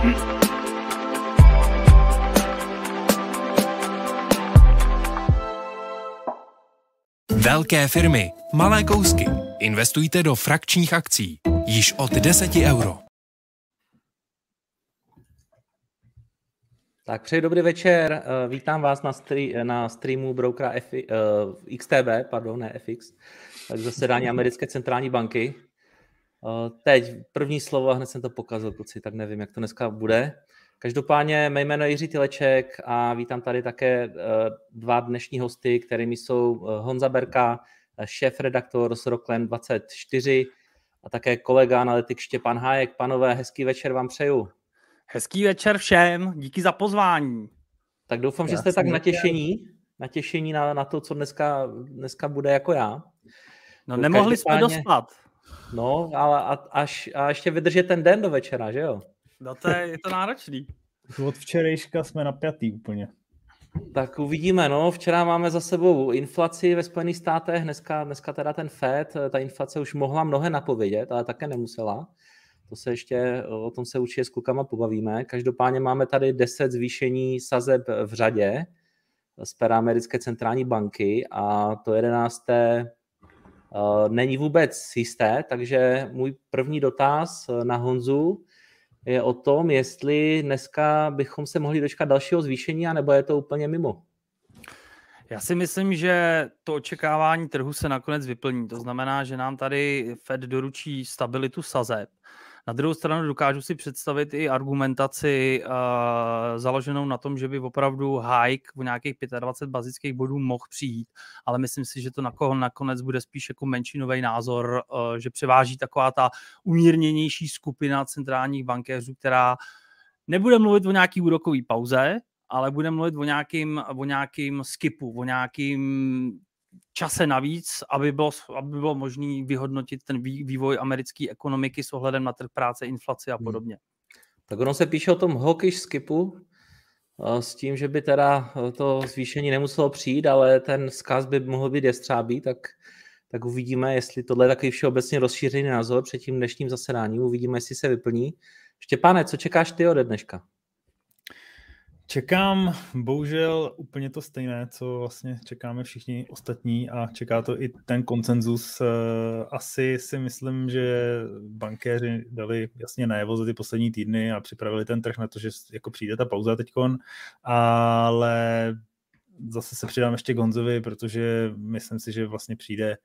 Velké firmy, malé kousky. Investujte do frakčních akcí. Již od 10 euro. Tak přeji dobrý večer, eh, vítám vás na, strí, na streamu brokera F, eh, XTB, pardon, ne FX, tak zasedání Americké centrální banky. Uh, teď první slovo, hned jsem to pokazil, kluci, tak nevím, jak to dneska bude. Každopádně mé jméno je Jiří Tileček a vítám tady také uh, dva dnešní hosty, kterými jsou Honza Berka, šéf-redaktor z Rockland 24 a také kolega analytik Štěpan Hájek. Panové, hezký večer vám přeju. Hezký večer všem, díky za pozvání. Tak doufám, já že jste tak natěšení, natěšení na, na to, co dneska, dneska bude jako já. No nemohli jsme dospat. No, ale a, až, a ještě vydržet ten den do večera, že jo? No to je, je to náročný. Od včerejška jsme napjatý úplně. Tak uvidíme, no. Včera máme za sebou inflaci ve Spojených státech, dneska, dneska teda ten FED, ta inflace už mohla mnohé napovědět, ale také nemusela. To se ještě, o tom se určitě s klukama pobavíme. Každopádně máme tady 10 zvýšení sazeb v řadě z pera americké centrální banky a to 11. Eh, není vůbec jisté, takže můj první dotaz na Honzu je o tom, jestli dneska bychom se mohli dočkat dalšího zvýšení, nebo je to úplně mimo. Já si myslím, že to očekávání trhu se nakonec vyplní. To znamená, že nám tady Fed doručí stabilitu sazeb na druhou stranu dokážu si představit i argumentaci uh, založenou na tom, že by opravdu hike v nějakých 25 bazických bodů mohl přijít, ale myslím si, že to na koho nakonec bude spíš jako menšinový názor, uh, že převáží taková ta umírněnější skupina centrálních bankéřů, která nebude mluvit o nějaký úrokový pauze, ale bude mluvit o nějakým, o nějakým skipu, o nějakým čase navíc, aby bylo, aby bylo možné vyhodnotit ten vývoj americké ekonomiky s ohledem na trh práce, inflaci a hmm. podobně. Tak ono se píše o tom hawkish skipu, s tím, že by teda to zvýšení nemuselo přijít, ale ten zkaz by mohl být jestřábí, tak, tak uvidíme, jestli tohle je takový všeobecně rozšířený názor před tím dnešním zasedáním. Uvidíme, jestli se vyplní. Štěpáne, co čekáš ty ode dneška? Čekám bohužel úplně to stejné, co vlastně čekáme všichni ostatní a čeká to i ten koncenzus. Eh, asi si myslím, že bankéři dali jasně najevo za ty poslední týdny a připravili ten trh na to, že jako přijde ta pauza teďkon, ale zase se přidám ještě Gonzovi, protože myslím si, že vlastně přijde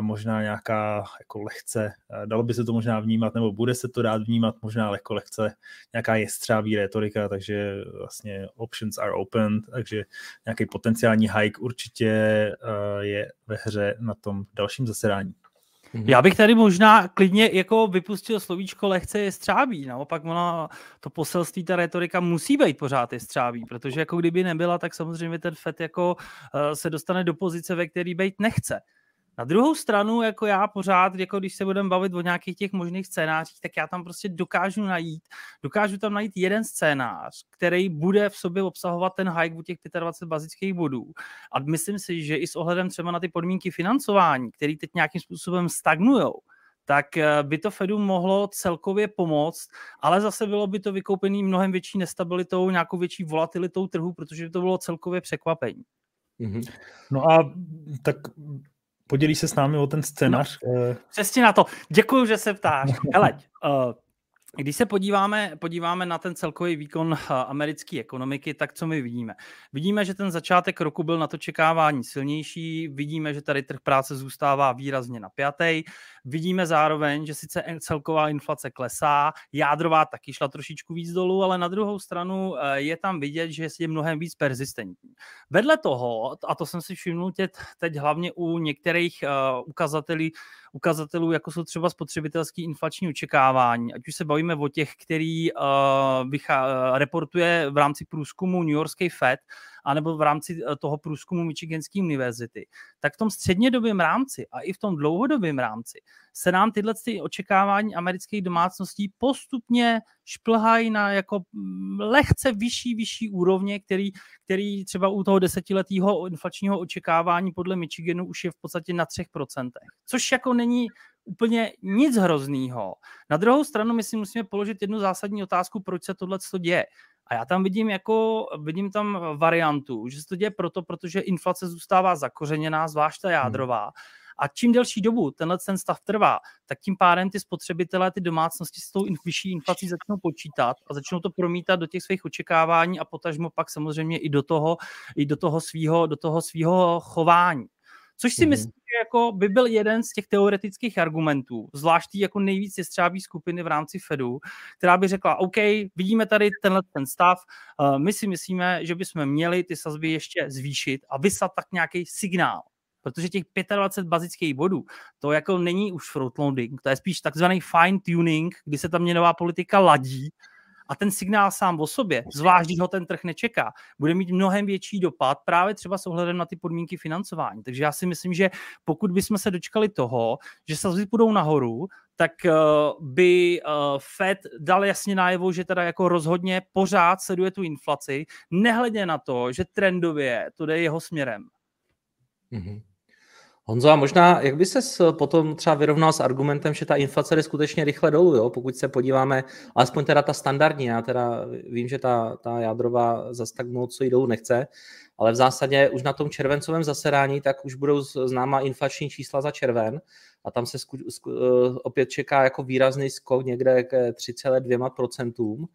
možná nějaká jako lehce, dalo by se to možná vnímat, nebo bude se to dát vnímat možná lehko lehce, nějaká jestřávý retorika, takže vlastně options are open, takže nějaký potenciální hike určitě je ve hře na tom dalším zasedání. Mhm. Já bych tady možná klidně jako vypustil slovíčko lehce je střábí. Naopak ono, to poselství, ta retorika musí být pořád je střábí, protože jako kdyby nebyla, tak samozřejmě ten FED jako uh, se dostane do pozice, ve který být nechce. Na druhou stranu, jako já pořád, jako když se budeme bavit o nějakých těch možných scénářích, tak já tam prostě dokážu najít, dokážu tam najít jeden scénář, který bude v sobě obsahovat ten hike u těch 25 bazických bodů. A myslím si, že i s ohledem třeba na ty podmínky financování, které teď nějakým způsobem stagnujou, tak eh, by to Fedu mohlo celkově pomoct, ale zase bylo by to vykoupený mnohem větší nestabilitou, nějakou větší volatilitou trhu, protože by to bylo celkově překvapení. Mm-hmm. No a tak Podělíš se s námi o ten scénář? No, eh, přesně na to. Děkuji, že se ptáš. Hele, uh, když se podíváme, podíváme na ten celkový výkon eh, americké ekonomiky, tak co my vidíme? Vidíme, že ten začátek roku byl na to čekávání silnější, vidíme, že tady trh práce zůstává výrazně napjatý, vidíme zároveň, že sice celková inflace klesá, jádrová taky šla trošičku víc dolů, ale na druhou stranu eh, je tam vidět, že je mnohem víc persistentní. Vedle toho, a to jsem si všimnul teď, teď hlavně u některých uh, ukazatelů, ukazatelů, jako jsou třeba spotřebitelský inflační očekávání, ať už se bavíme o těch, který uh, vychá, reportuje v rámci průzkumu New Yorkský Fed, anebo v rámci eh, toho průzkumu Michiganské univerzity, tak v tom střednědobém rámci a i v tom dlouhodobém rámci se nám tyhle ty očekávání amerických domácností postupně šplhají na jako mm, lehce vyšší, vyšší úrovně, který, který třeba u toho desetiletého inflačního očekávání podle Michiganu už je v podstatě na 3%. Což jako není úplně nic hroznýho. Na druhou stranu my si musíme položit jednu zásadní otázku, proč se tohle děje. A já tam vidím jako, vidím tam variantu, že se to děje proto, protože inflace zůstává zakořeněná, zvlášť ta hmm. jádrová. Hmm. A čím delší dobu tenhle ten stav trvá, tak tím pádem ty spotřebitelé, ty domácnosti s tou vyšší inflací začnou počítat a začnou to promítat do těch svých očekávání a potažmo pak samozřejmě i do toho, i do toho svého do toho svýho chování. Což si mm-hmm. myslím, že jako by byl jeden z těch teoretických argumentů, zvlášť jako nejvíc jestřábí skupiny v rámci Fedu, která by řekla, OK, vidíme tady tenhle ten stav, uh, my si myslíme, že bychom měli ty sazby ještě zvýšit a vyslat tak nějaký signál. Protože těch 25 bazických bodů, to jako není už frontloading, to je spíš takzvaný fine tuning, kdy se ta měnová politika ladí a ten signál sám o sobě, zvlášť když ho ten trh nečeká, bude mít mnohem větší dopad právě třeba s ohledem na ty podmínky financování. Takže já si myslím, že pokud bychom se dočkali toho, že sazby půjdou nahoru, tak uh, by uh, Fed dal jasně najevo, že teda jako rozhodně pořád sleduje tu inflaci, nehledě na to, že trendově to jde jeho směrem. Mm-hmm. Honzo, a možná, jak by se potom třeba vyrovnal s argumentem, že ta inflace jde skutečně rychle dolů, jo? pokud se podíváme, alespoň teda ta standardní, já teda vím, že ta, ta jádrová zase tak moc jdou nechce, ale v zásadě už na tom červencovém zasedání tak už budou známa inflační čísla za červen a tam se zku, zku, eh, opět čeká jako výrazný skok někde k 3,2%.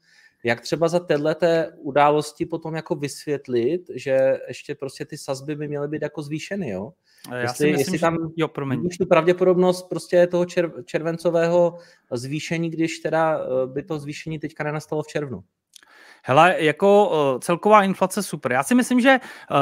Jak třeba za této události potom jako vysvětlit, že ještě prostě ty sazby by měly být jako zvýšeny, jo? Já jestli, si myslím, jestli tam že... jo, promiň. tu pravděpodobnost prostě toho čer, červencového zvýšení, když teda eh, by to zvýšení teďka nenastalo v červnu. Hele, jako uh, celková inflace super. Já si myslím, že uh,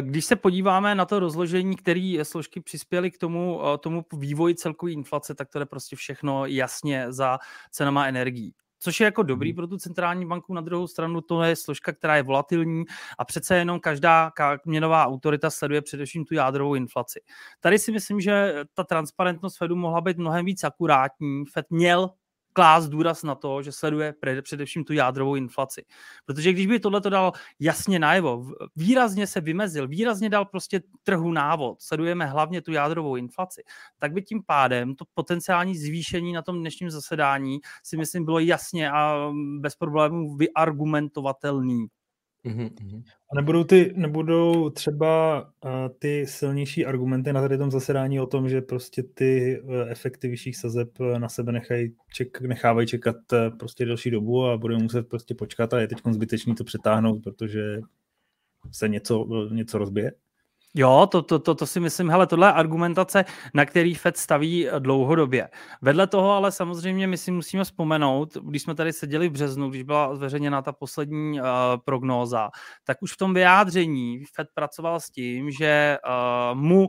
když se podíváme na to rozložení, které složky přispěly k tomu, uh, tomu vývoji celkové inflace, tak to je prostě všechno jasně za cenama energií což je jako dobrý mhm. pro tu centrální banku. Na druhou stranu to je složka, která je volatilní a přece jenom každá měnová autorita sleduje především tu jádrovou inflaci. Tady si myslím, že ta transparentnost Fedu mohla být mnohem víc akurátní. Fed měl klást důraz na to, že sleduje především tu jádrovou inflaci. Protože když by tohle to dal jasně najevo, výrazně se vymezil, výrazně dal prostě trhu návod, sledujeme hlavně tu jádrovou inflaci, tak by tím pádem to potenciální zvýšení na tom dnešním zasedání si myslím bylo jasně a bez problémů vyargumentovatelný. Mm-hmm. A nebudou, ty, nebudou třeba uh, ty silnější argumenty na tady tom zasedání o tom, že prostě ty uh, efekty vyšších sazeb uh, na sebe nechají ček, nechávají čekat uh, prostě delší dobu a budeme muset prostě počkat a je teď zbytečný to přetáhnout, protože se něco, něco rozbije? Jo, to, to, to, to si myslím, hele, tohle je argumentace, na který Fed staví dlouhodobě. Vedle toho ale samozřejmě my si musíme vzpomenout, když jsme tady seděli v březnu, když byla zveřejněna ta poslední uh, prognóza, tak už v tom vyjádření Fed pracoval s tím, že uh, mu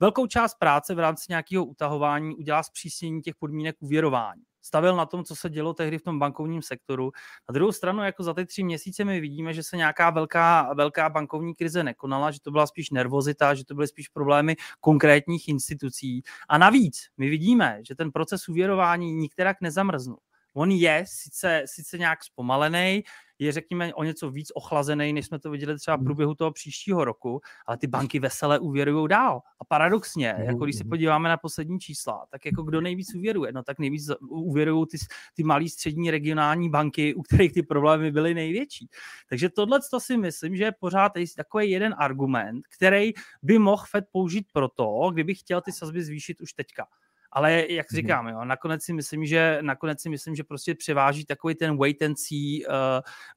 velkou část práce v rámci nějakého utahování udělá zpřísnění těch podmínek uvěrování stavil na tom, co se dělo tehdy v tom bankovním sektoru. Na druhou stranu, jako za ty tři měsíce my vidíme, že se nějaká velká, velká bankovní krize nekonala, že to byla spíš nervozita, že to byly spíš problémy konkrétních institucí. A navíc my vidíme, že ten proces uvěrování nikterak nezamrznul. On je sice, sice nějak zpomalený, je řekněme o něco víc ochlazený, než jsme to viděli třeba v hmm. průběhu toho příštího roku, ale ty banky veselé uvěrují dál. A paradoxně, hmm, jako když se hmm. podíváme na poslední čísla, tak jako kdo nejvíc uvěruje? No tak nejvíc uvěrují ty, ty malé střední regionální banky, u kterých ty problémy byly největší. Takže tohle to si myslím, že je pořád takový jeden argument, který by mohl Fed použít proto, kdyby chtěl ty sazby zvýšit už teďka. Ale jak mhm. říkám, jo, nakonec si myslím, že nakonec si myslím, že prostě převáží takový ten wait and see, uh,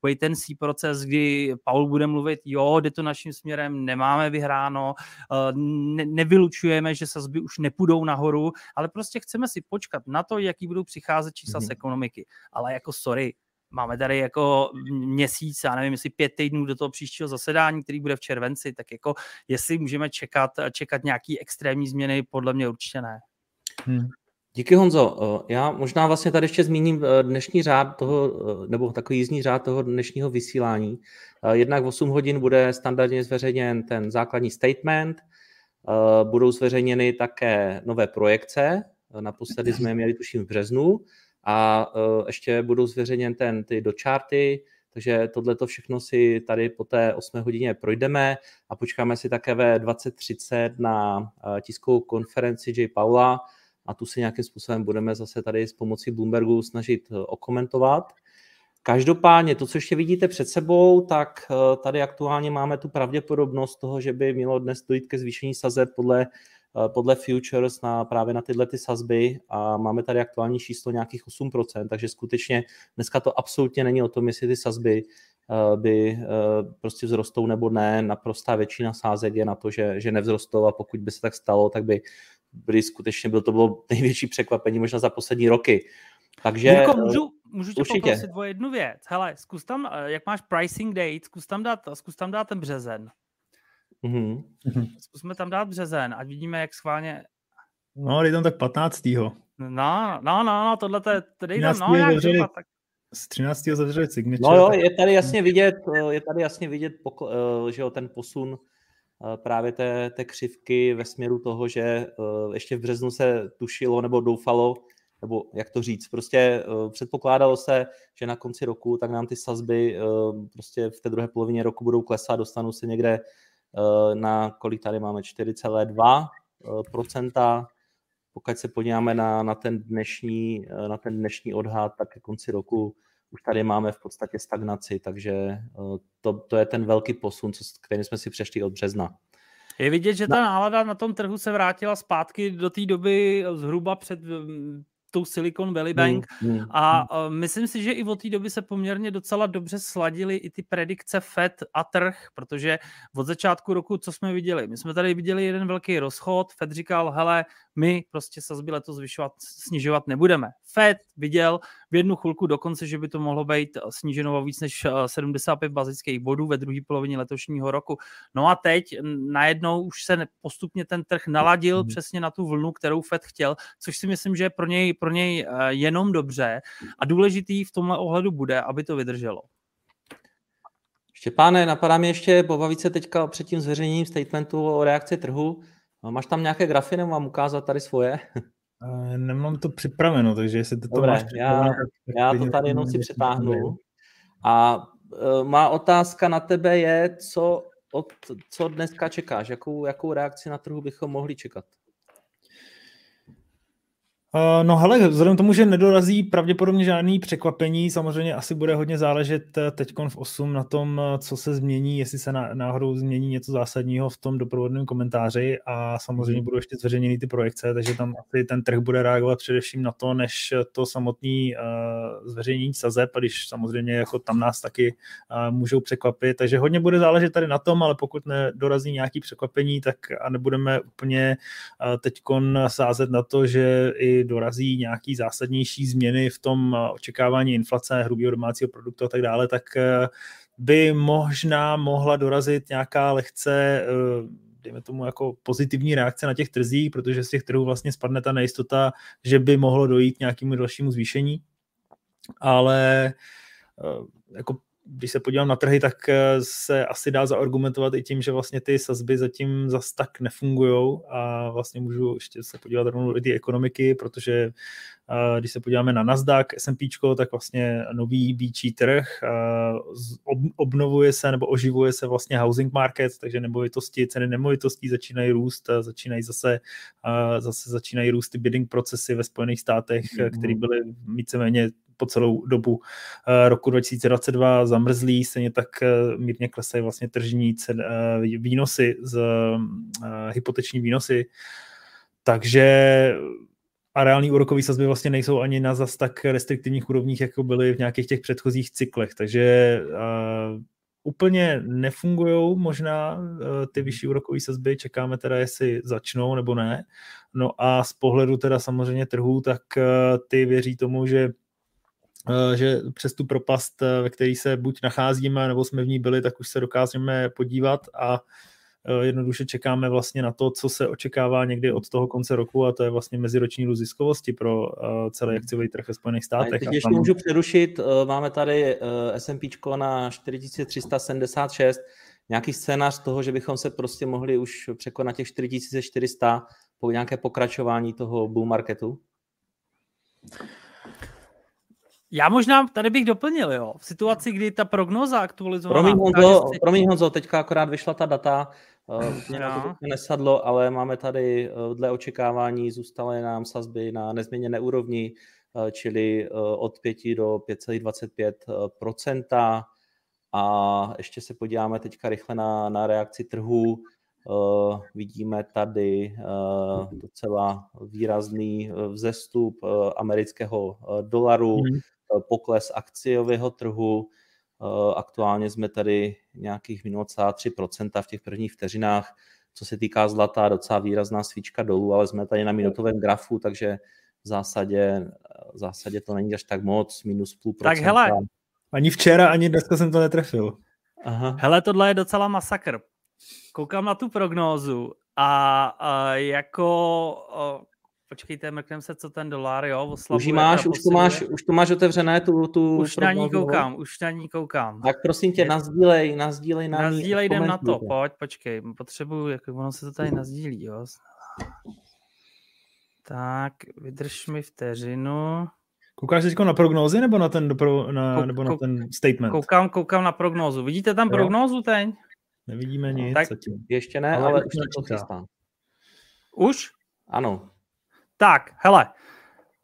wait and see proces, kdy Paul bude mluvit, jo, jde to naším směrem, nemáme vyhráno, uh, ne, nevylučujeme, že sazby už nepůjdou nahoru, ale prostě chceme si počkat na to, jaký budou přicházet čísla mm-hmm. z ekonomiky. Ale jako sorry, máme tady jako měsíc, já nevím, jestli pět týdnů do toho příštího zasedání, který bude v červenci, tak jako jestli můžeme čekat, čekat nějaký extrémní změny, podle mě určitě ne. Hmm. Díky Honzo. Eh, já možná vlastně tady ještě zmíním eh, dnešní řád toho, eh, nebo takový jízdní řád toho dnešního vysílání. Jednak v 8 hodin bude standardně zveřejněn ten základní statement, budou zveřejněny také nové projekce, naposledy jsme je měli tuším v březnu, a ještě budou zveřejněn ten, ty dočarty, takže tohle to všechno si tady po té 8 hodině projdeme a počkáme si také ve 20.30 na tiskovou konferenci J. Paula, a tu si nějakým způsobem budeme zase tady s pomocí Bloombergu snažit okomentovat. Každopádně to, co ještě vidíte před sebou, tak tady aktuálně máme tu pravděpodobnost toho, že by mělo dnes dojít ke zvýšení sazeb podle Eh, podle futures na právě na tyhle ty sazby a máme tady aktuální číslo nějakých 8%, takže skutečně dneska to absolutně není o tom, jestli ty sazby eh, by eh, prostě vzrostou nebo ne. Naprostá většina sázek je na to, že, že nevzrostou a pokud by se tak stalo, tak by byly skutečně, byl to bylo největší překvapení možná za poslední roky. Takže Jirko, můžu, můžu tě určitě. poprosit o jednu věc. Hele, zkus tam, jak máš pricing date, zkus tam dát, zkus tam dát ten březen. Mm-hmm. Zkusme tam dát březen, ať vidíme, jak schválně... No, dej tam tak 15. No, no, no, no, tohle to je, dej tam, no, jak zavřeli, tak... Z 13. zavřeli signature. No jo, tak... je tady jasně vidět, je tady jasně vidět, pokl- že jo, ten posun eh, právě té, té křivky ve směru toho, že eh, ještě v březnu se tušilo nebo doufalo, nebo jak to říct, prostě eh, předpokládalo se, že na konci roku tak nám ty sazby prostě v té druhé polovině roku budou klesat, dostanou se někde Eh, na kolik tady máme 4,2 eh, Pokud se podíváme na, na, ten dnešní, eh, na ten dnešní odhad, tak ke konci roku už tady máme v podstatě stagnaci, takže to, to je ten velký posun, co, který jsme si přešli od března. Je vidět, že ta nálada na tom trhu se vrátila zpátky do té doby zhruba před tou Silicon Valley Bank mm, mm, a mm. myslím si, že i od té doby se poměrně docela dobře sladily i ty predikce Fed a trh, protože od začátku roku, co jsme viděli? My jsme tady viděli jeden velký rozchod, Fed říkal, hele, my prostě sazby letos zvyšovat, snižovat nebudeme. Fed viděl v jednu chvilku dokonce, že by to mohlo být sníženo o víc než 75 eh, bazických bodů ve druhé polovině letošního roku. No a teď najednou už se postupně ten trh naladil mm. přesně na tu vlnu, kterou Fed chtěl, což si myslím, že je pro něj, pro něj eh, jenom dobře a důležitý v tomhle ohledu bude, aby to vydrželo. Štěpáne, napadá mi ještě pobavit se teďka před tím zveřejněním statementu o reakci trhu. Máš tam nějaké grafy, nebo mám ukázat tady svoje? Nemám to připraveno, takže jestli to, Dobré, máš já, tak já to tady jenom si přetáhnu. A uh, má otázka na tebe je, co, od, co dneska čekáš? Jakou, jakou reakci na trhu bychom mohli čekat? Uh, no hele, vzhledem k tomu, že nedorazí pravděpodobně žádný překvapení, samozřejmě asi bude hodně záležet eh, teď v 8 na tom, eh, co se změní, jestli se náhodou změní něco zásadního v tom doprovodném komentáři a samozřejmě mm. budou ještě zveřejněny ty projekce, takže tam asi ten trh bude reagovat především na to, než to samotný uh, zveřejnění sazeb, a když samozřejmě jako tam nás taky můžou překvapit, takže hodně bude záležet tady na tom, ale pokud nedorazí nějaký překvapení, tak a nebudeme úplně teď sázet na to, že i dorazí nějaký zásadnější změny v tom eh, očekávání inflace, hrubého domácího produktu a tak dále, tak eh, by možná mohla dorazit nějaká lehce eh, dejme tomu jako pozitivní reakce na těch trzích, protože z těch trhů vlastně spadne ta nejistota, že by mohlo dojít nějakému dalšímu zvýšení, ale jako když se podívám na trhy, tak eh, se asi dá zaargumentovat i tím, že vlastně ty sazby zatím zas tak nefungují a vlastně můžu ještě se podívat rovnou do ty ekonomiky, protože eh, když se podíváme na Nasdaq, S&P, tak vlastně nový bíčí trh eh, obnovuje se nebo oživuje se vlastně housing market, takže nemovitosti, ceny nemovitostí začínají růst, začínají zase, zase začínají růst ty bidding procesy ve Spojených státech, mm-hmm. které byly víceméně po celou dobu eh, roku 2022 zamrzlý, stejně tak eh, mírně klesají vlastně tržní cen, eh, výnosy, z, hypoteční výnosy, takže a reální úrokové sazby vlastně nejsou ani na zas tak restriktivních úrovních, jako byly v nějakých těch předchozích cyklech, takže uh, úplně nefungují možná uh, ty vyšší úrokové sazby, čekáme teda, jestli začnou nebo ne. No a z pohledu teda samozřejmě trhů, tak uh, ty věří tomu, že že přes tu propast, eh, ve které se buď nacházíme, nebo jsme v ní byli, tak už se dokážeme podívat a eh, jednoduše čekáme vlastně na to, co se očekává někdy od toho konce roku a to je vlastně meziroční růst ziskovosti pro celý akciový trh ve Spojených státech. A teď ještě tam... můžu přerušit, máme tady S&P na 4376, nějaký scénář toho, že bychom se prostě mohli už překonat těch 4400 po nějaké pokračování toho bull marketu? Já možná tady bych doplnil, jo. V situaci, kdy ta prognoza aktualizovaná... Promiň Honzo, si... promiň Honzo, teďka akorát vyšla ta data, uh, mě no. to nesadlo, ale máme tady uh, dle očekávání zůstaly nám sazby na nezměněné úrovni, uh, čili uh, od 5 do 5,25% a ještě se podíváme teďka rychle na, na reakci trhu. Uh, vidíme tady uh, docela výrazný vzestup uh, amerického uh, dolaru, mm. uh, pokles akciového trhu. Uh, aktuálně jsme tady nějakých 0,3% v těch prvních vteřinách. Co se týká zlata, docela výrazná svíčka dolů, ale jsme tady na minutovém grafu, takže v zásadě, v zásadě to není až tak moc, minus půl procenta. Tak hele, ani včera, ani dneska jsem to netrefil. Aha. Hele, tohle je docela masakr. Koukám na tu prognózu a, a jako... Počkejte, mrknem se, co ten dolar, jo, oslabuje. Už, máš, už, to máš, už to máš otevřené, tu, tu Už na ní koukám, už na ní koukám. Tak prosím tě, nazdílej, nazdílej na Nazdílej, jdem na to, pojď, počkej, potřebuju, jak ono se to tady nazdílí, jo. Tak, vydrž mi vteřinu. Koukáš teď na prognózy nebo na ten, dopro, na, Kou, nebo na ten statement? Koukám, koukám na prognózu. Vidíte tam jo? prognózu teď? Nevidíme nic. Tak, ještě ne, ale, ale už to chystá. Už? Ano. Tak, hele,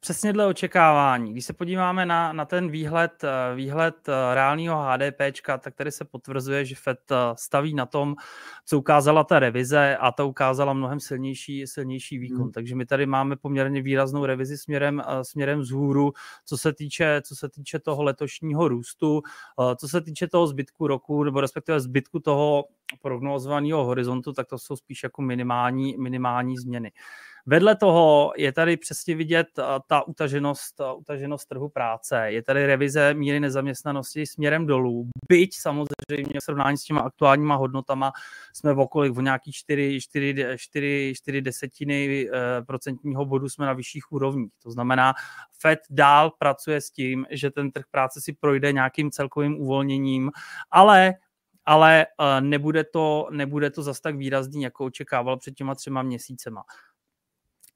Přesně dle očekávání. Když se podíváme na, na ten výhled, eh, výhled eh, reálního HDP, tak tady se potvrzuje, že Fed eh, staví na tom, co ukázala ta revize a ta ukázala mnohem silnější, silnější výkon. Hmm. Takže my tady máme poměrně výraznou revizi směrem, směrem vzhůru, co se, týče, co se týče toho letošního růstu, co se týče toho zbytku roku, nebo respektive zbytku toho prognozovaného horizontu, tak to jsou spíš jako minimální, minimální změny. Vedle toho je tady přesně vidět eh, ta utaženost, eh, utaženost trhu práce. Je tady revize míry nezaměstnanosti směrem dolů. Byť samozřejmě v srovnání s těma aktuálníma hodnotama jsme v okolí v nějakých 4, 4, 4, 4 desetiny eh, procentního bodu jsme na vyšších úrovních. To znamená, Fed dál pracuje s tím, že ten trh práce si projde nějakým celkovým uvolněním, ale ale nebude to, nebude to zas tak výrazný, jako očekával před těma třema měsícema.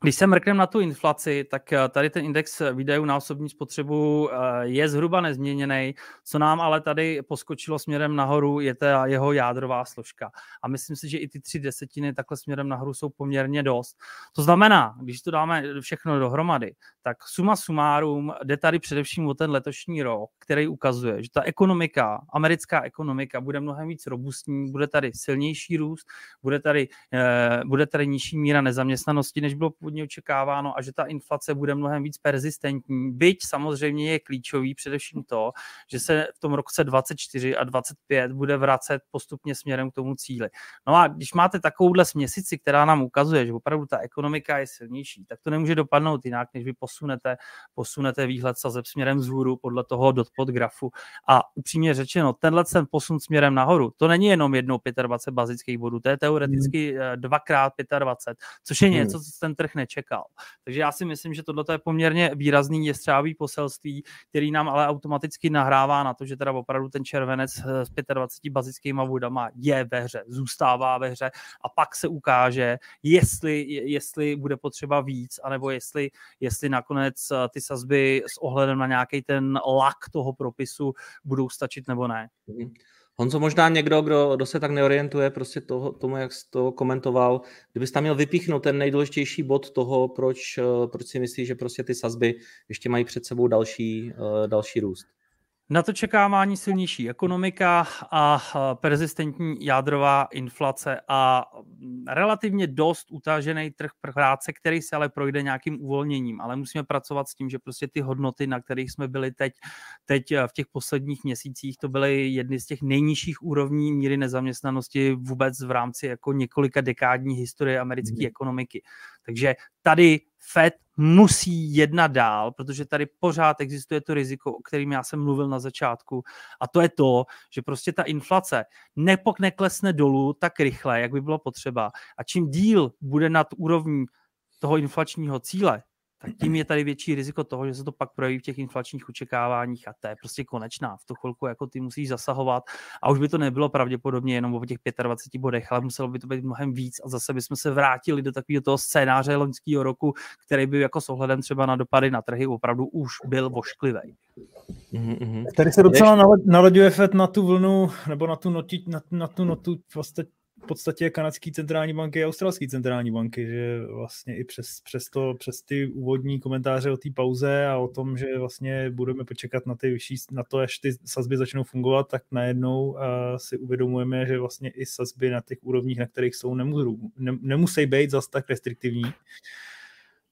Když se mrknem na tu inflaci, tak eh, tady ten index výdajů na osobní spotřebu eh, je zhruba nezměněný. Co nám ale tady poskočilo směrem nahoru, je ta jeho jádrová složka. A myslím si, že i ty tři desetiny takhle směrem nahoru jsou poměrně dost. To znamená, když to dáme všechno dohromady, tak suma sumárum jde tady především o ten letošní rok, který ukazuje, že ta ekonomika, americká ekonomika bude mnohem víc robustní, bude tady silnější růst, bude tady, eh, bude tady nižší míra nezaměstnanosti, než bylo původně očekáváno a že ta inflace bude mnohem víc persistentní. Byť samozřejmě je klíčový především to, že se v tom roce 24 a 25 bude vracet postupně směrem k tomu cíli. No a když máte takovouhle směsici, která nám ukazuje, že opravdu ta ekonomika je silnější, tak to nemůže dopadnout jinak, než vy posunete, posunete výhled sazeb směrem vzhůru podle toho dot grafu. A upřímně řečeno, tenhle ten posun směrem nahoru, to není jenom jednou 25 bazických bodů, to je teoreticky hmm. dvakrát 25, což je hmm. něco, co ten trh nečekal. Takže já si myslím, že tohle je poměrně výrazný jestřávý poselství, který nám ale automaticky nahrává na to, že teda opravdu ten červenec s 25 bazickými bodama je ve hře, zůstává ve hře a pak se ukáže, jestli, jestli bude potřeba víc, anebo jestli, jestli nakonec eh, ty sazby s ohledem na nějaký ten lak toho propisu budou stačit nebo ne. Mm-hmm. Honzo, možná někdo, kdo, kdo se tak neorientuje prostě toho, tomu, jak jsi to komentoval, kdybys tam měl vypíchnout ten nejdůležitější bod toho, proč, eh, proč si myslíš, že prostě ty sazby ještě mají před sebou další, eh, další růst. Na to čekávání silnější ekonomika a persistentní jádrová inflace a relativně dost utažený trh práce, který se ale projde nějakým uvolněním. Ale musíme pracovat s tím, že prostě ty hodnoty, na kterých jsme byli teď, teď v těch posledních měsících, to byly jedny z těch nejnižších úrovní míry nezaměstnanosti vůbec v rámci jako několika dekádní historie americké mm. ekonomiky. Takže tady Fed musí jednat dál, protože tady pořád existuje to riziko, o kterým já jsem mluvil na začátku, a to je to, že prostě ta inflace nepok neklesne dolů tak rychle, jak by bylo potřeba. A čím díl bude nad úrovní toho inflačního cíle, tak tím je tady větší riziko toho, že se to pak projeví v těch inflačních očekáváních a to je prostě konečná. V tu chvilku jako ty musíš zasahovat a už by to nebylo pravděpodobně jenom o těch 25 bodech, ale muselo by to být mnohem víc a zase bychom se vrátili do takového toho scénáře loňského roku, který by jako s ohledem třeba na dopady na trhy opravdu už byl vošklivý. Mm-hmm. Tady se docela nalaďuje FED na tu vlnu, nebo na tu, noti, na, na tu notu vlastně v podstatě kanadské centrální banky a australské centrální banky, že vlastně i přes, přes, to, přes ty úvodní komentáře o té pauze a o tom, že vlastně budeme počekat na, ty vyšší, na to, až ty sazby začnou fungovat, tak najednou uh, si uvědomujeme, že vlastně i sazby na těch úrovních, na kterých jsou, nemusí, ne, nemusí být zase tak restriktivní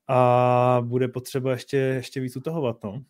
a bude potřeba ještě, ještě víc utahovat. No.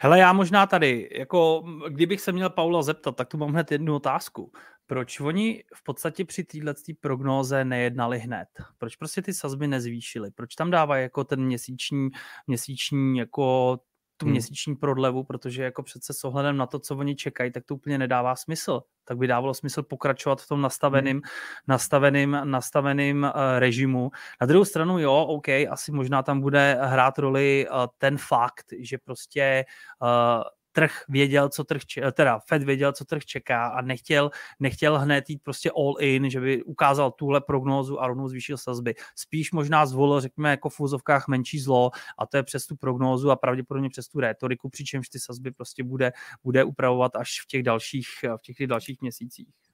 Hele, já možná tady, jako kdybych se měl Paula zeptat, tak tu mám hned jednu otázku. Proč oni v podstatě při této prognóze nejednali hned? Proč prostě ty sazby nezvýšily? Proč tam dávají jako ten měsíční, měsíční jako tu hmm. měsíční prodlevu, protože jako přece s ohledem na to, co oni čekají, tak to úplně nedává smysl. Tak by dávalo smysl pokračovat v tom nastaveným, hmm. nastaveným, nastaveným uh, režimu. Na druhou stranu, jo, OK, asi možná tam bude hrát roli uh, ten fakt, že prostě uh, trh věděl, co trh, teda Fed věděl, co trh čeká a nechtěl, nechtěl hned jít prostě all in, že by ukázal tuhle prognózu a rovnou zvýšil sazby. Spíš možná zvolil, řekněme, jako v úzovkách menší zlo a to je přes tu prognózu a pravděpodobně přes tu rétoriku, přičemž ty sazby prostě bude, bude upravovat až v těch dalších, v těch dalších měsících.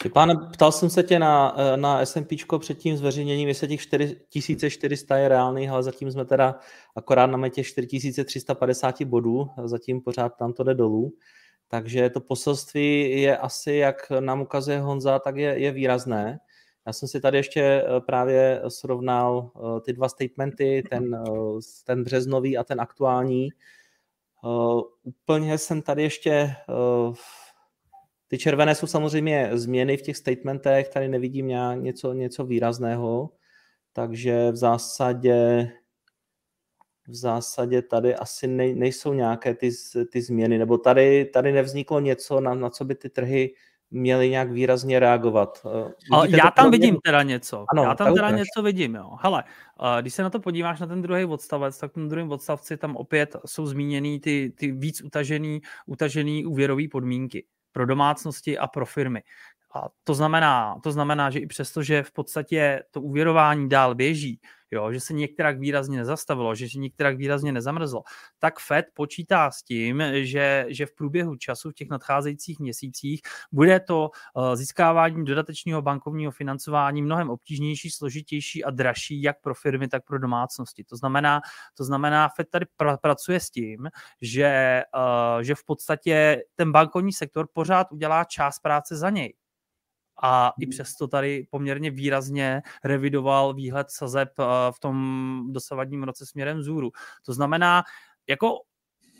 Štěpáne, ptal jsem se tě na, eh, na S&P před tím zveřejněním, jestli těch 4400 je reálný, ale zatím jsme teda akorát na těch 4350 bodů, zatím pořád tam to jde dolů. Takže to poselství je asi, jak nám ukazuje Honza, tak je, je výrazné. Já jsem si tady ještě eh, právě srovnal eh, ty dva statementy, ten, ten březnový a ten aktuální. Úplně jsem tady ještě ty červené jsou samozřejmě změny v těch statementech, tady nevidím něco, něco výrazného, takže v zásadě v zásadě tady asi nej, nejsou nějaké ty, ty změny, nebo tady, tady nevzniklo něco, na, na co by ty trhy měly nějak výrazně reagovat. Eh, Ale já tam vidím teda něco. Ano, já tam teda něco vidím, jo. Hele, eh, když se na to podíváš na ten druhý odstavec, tak v tom druhém odstavci tam opět jsou zmíněny ty, ty víc utažený, utažený úvěrové podmínky pro domácnosti a pro firmy. A to znamená, to znamená, že i přesto, že v podstatě to uvěrování dál běží, jo, že se některak výrazně nezastavilo, že se některak výrazně nezamrzlo, tak Fed počítá s tím, že, že v průběhu času v těch nadcházejících měsících bude to uh, získávání dodatečného bankovního financování mnohem obtížnější, složitější a dražší jak pro firmy, tak pro domácnosti. To znamená, to znamená Fed tady pr- pracuje s tím, že, uh, že v podstatě ten bankovní sektor pořád udělá část práce za něj a i hmm. přesto tady poměrně výrazně revidoval výhled sazeb eh, v tom dosavadním roce směrem vzhůru. To znamená, jako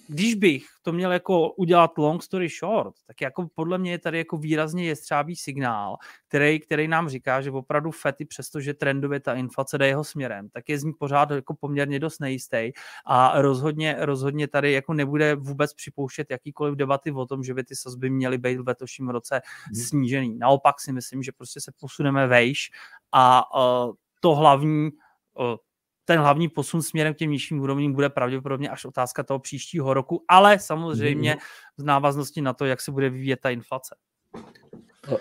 když bych to měl jako udělat long story short, tak jako podle mě je tady jako výrazně jestřábý signál, který, který nám říká, že opravdu Fety, přestože trendově ta inflace jde jeho směrem, tak je z ní pořád jako poměrně dost nejistý a rozhodně, rozhodně tady jako nebude vůbec připouštět jakýkoliv debaty o tom, že by ty sazby měly být v letošním roce hmm. snížený. Naopak si myslím, že prostě se posuneme vejš a uh, to hlavní uh, ten hlavní posun směrem k těm nižším úrovním bude pravděpodobně až otázka toho příštího roku, ale samozřejmě v návaznosti na to, jak se bude vyvíjet ta inflace.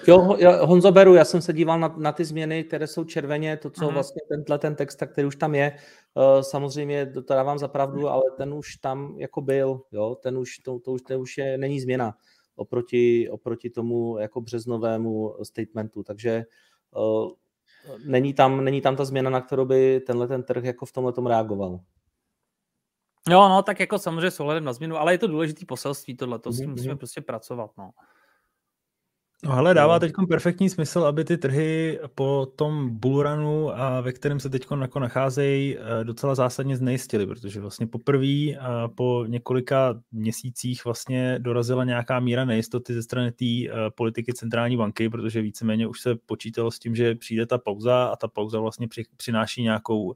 Jo, Honzo Beru, já jsem se díval na, na ty změny, které jsou červeně, to, co mm. vlastně tenhle ten text, který už tam je, uh, samozřejmě to dávám za pravdu, ale ten už tam jako byl, jo, ten už, to, to už, to už je, není změna oproti, oproti tomu jako březnovému statementu, takže uh, není tam, není tam ta změna, na kterou by tenhle ten trh jako v tomhle tom reagoval. Jo, no, tak jako samozřejmě s ohledem na změnu, ale je to důležitý poselství tohle, to s tím musíme prostě pracovat, no. No ale dává teď perfektní smysl, aby ty trhy po tom bullrunu, a ve kterém se teď jako nacházejí, eh, docela zásadně znejistily, protože vlastně poprvé po několika měsících vlastně dorazila nějaká míra nejistoty ze strany té eh, politiky centrální banky, protože víceméně už se počítalo s tím, že přijde ta pauza a ta pauza vlastně přináší nějakou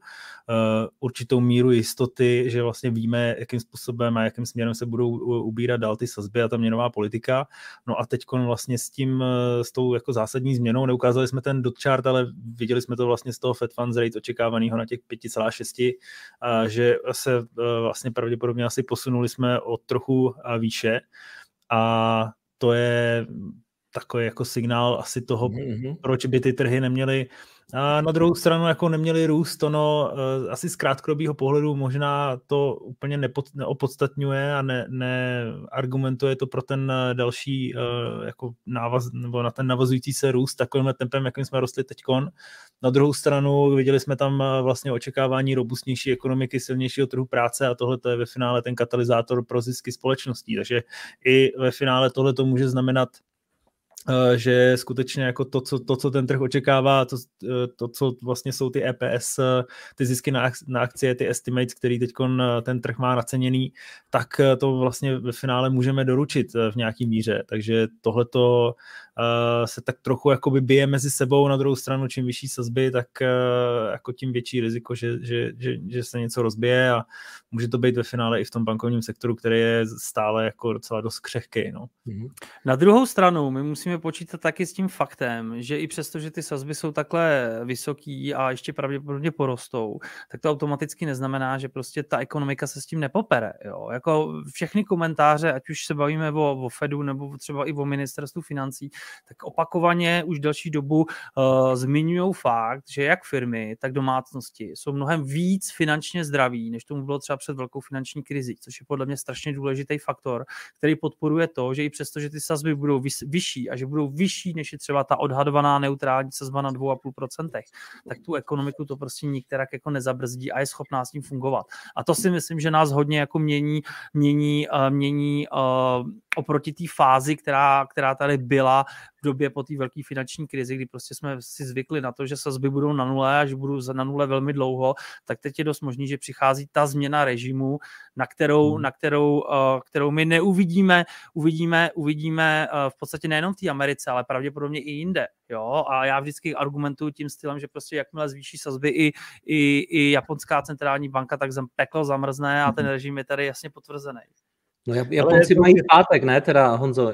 určitou míru jistoty, že vlastně víme, jakým způsobem a jakým směrem se budou ubírat dál ty sazby a ta měnová politika. No a teď vlastně s tím tím, eh, s tou jako zásadní změnou. Neukázali jsme ten dot chart, ale viděli jsme to vlastně z toho Fed Funds Rate očekávaného na těch 5,6, a že se eh, vlastně pravděpodobně asi posunuli jsme o trochu eh, výše a to je takový jako signál asi toho, mm-hmm. proč by ty trhy neměly a na druhou stranu jako neměli růst, ono eh, asi z krátkodobého pohledu možná to úplně nepod, neopodstatňuje a ne, neargumentuje to pro ten eh, další eh, jako návaz, nebo na ten navazující se růst takovým tempem, jakým jsme rostli teďkon. Na druhou stranu viděli jsme tam vlastně očekávání robustnější ekonomiky, silnějšího trhu práce a tohle to je ve finále ten katalyzátor pro zisky společností. Takže i ve finále tohle to může znamenat že skutečně jako to, co, to, co ten trh očekává, to, eh, to, co vlastně jsou ty EPS, eh, ty zisky na, na akcie, ty estimates, který teď ten trh má naceněný, tak to vlastně ve finále můžeme doručit v nějaký míře. Takže tohleto se tak trochu jakoby bije mezi sebou, na druhou stranu čím vyšší sazby, tak uh, jako tím větší riziko, že, že, že, že se něco rozbije a může to být ve finále i v tom bankovním sektoru, který je stále jako docela dost křehký. No. Mhm. Na druhou stranu, my musíme počítat taky s tím faktem, že i přesto, že ty sazby jsou takhle vysoký a ještě pravděpodobně porostou, tak to automaticky neznamená, že prostě ta ekonomika se s tím nepopere. Jo? Jako všechny komentáře, ať už se bavíme o, o Fedu nebo třeba i o ministerstvu financí, tak opakovaně už další dobu uh, zmiňují fakt, že jak firmy, tak domácnosti jsou mnohem víc finančně zdraví, než tomu bylo třeba před velkou finanční krizi, což je podle mě strašně důležitý faktor, který podporuje to, že i přesto, že ty sazby budou vyšší a že budou vyšší, než je třeba ta odhadovaná neutrální sazba na 2,5%, tak tu ekonomiku to prostě nikterak jako nezabrzdí a je schopná s tím fungovat. A to si myslím, že nás hodně jako mění, mění, uh, mění uh, oproti té fázi, která, která tady byla v době po té velké finanční krizi, kdy prostě jsme si zvykli na to, že sazby budou na nule a že budou na nule velmi dlouho, tak teď je dost možný, že přichází ta změna režimu, na kterou, hmm. na kterou, uh, kterou my neuvidíme, uvidíme, uvidíme uh, v podstatě nejenom v té Americe, ale pravděpodobně i jinde. Jo? A já vždycky argumentuji tím stylem, že prostě jakmile zvýší sazby i, i, i japonská centrální banka, tak zem peklo zamrzne a ten hmm. režim je tady jasně potvrzený. No Japonci mají v pátek, ne teda Honzo,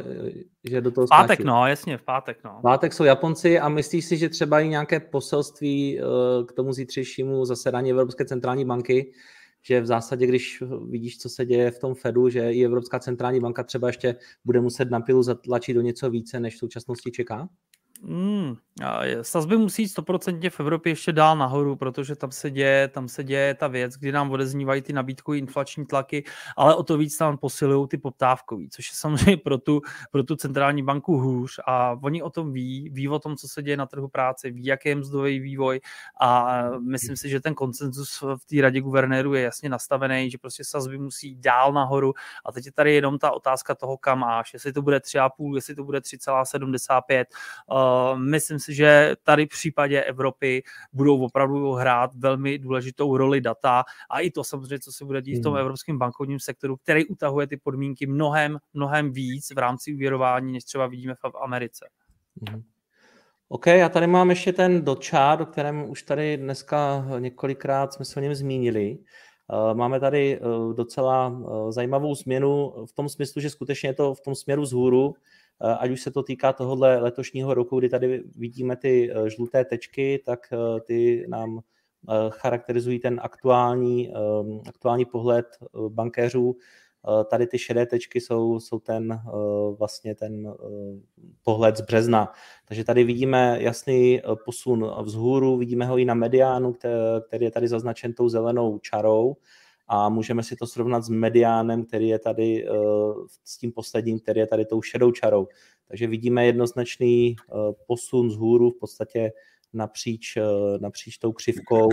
že do toho V pátek, skáču. no, jasně, v pátek, no. V pátek jsou Japonci a myslíš si, že třeba i nějaké poselství eh, k tomu zítřejšímu zasedání Evropské centrální banky, že v zásadě, když vidíš, co se děje v tom Fedu, že i Evropská centrální banka třeba ještě bude muset na pilu zatlačit do něco více, než v současnosti čeká? Hmm, sazby musí jít 100% v Evropě ještě dál nahoru, protože tam se děje, tam se děje ta věc, kdy nám odeznívají ty nabídkové inflační tlaky, ale o to víc tam posilují ty poptávkový, což je samozřejmě pro tu, pro tu centrální banku hůř a oni o tom ví, ví o tom, co se děje na trhu práce, ví, jaký je mzdový vývoj a myslím si, že ten koncenzus v té radě guvernéru je jasně nastavený, že prostě sazby musí dál nahoru. A teď je tady jenom ta otázka toho, kam až, jestli to bude 3,5, jestli to bude 3,75, myslím si, že tady v případě Evropy budou opravdu hrát velmi důležitou roli data a i to samozřejmě, co se bude dít v tom hmm. evropském bankovním sektoru, který utahuje ty podmínky mnohem, mnohem víc v rámci uvěrování, než třeba vidíme v Americe. Hmm. OK, já tady mám ještě ten dočár, o kterém už tady dneska několikrát jsme se o něm zmínili. Eh, máme tady eh, docela eh, zajímavou změnu v tom smyslu, že skutečně je to v tom směru vzhůru, Eh, ať už se to týká tohohle letošního roku, kdy tady vidíme ty eh, žluté tečky, tak eh, ty nám charakterizují ten aktuální, aktuální pohled bankéřů. Tady ty šedé tečky jsou, jsou ten vlastně ten pohled z března. Takže tady vidíme jasný posun vzhůru, vidíme ho i na mediánu, který je tady zaznačen tou zelenou čarou a můžeme si to srovnat s mediánem, který je tady, eh, s tím posledním, který je tady tou šedou čarou. Takže vidíme jednoznačný eh, posun z hůru v podstatě napříč, eh, napříč tou křivkou.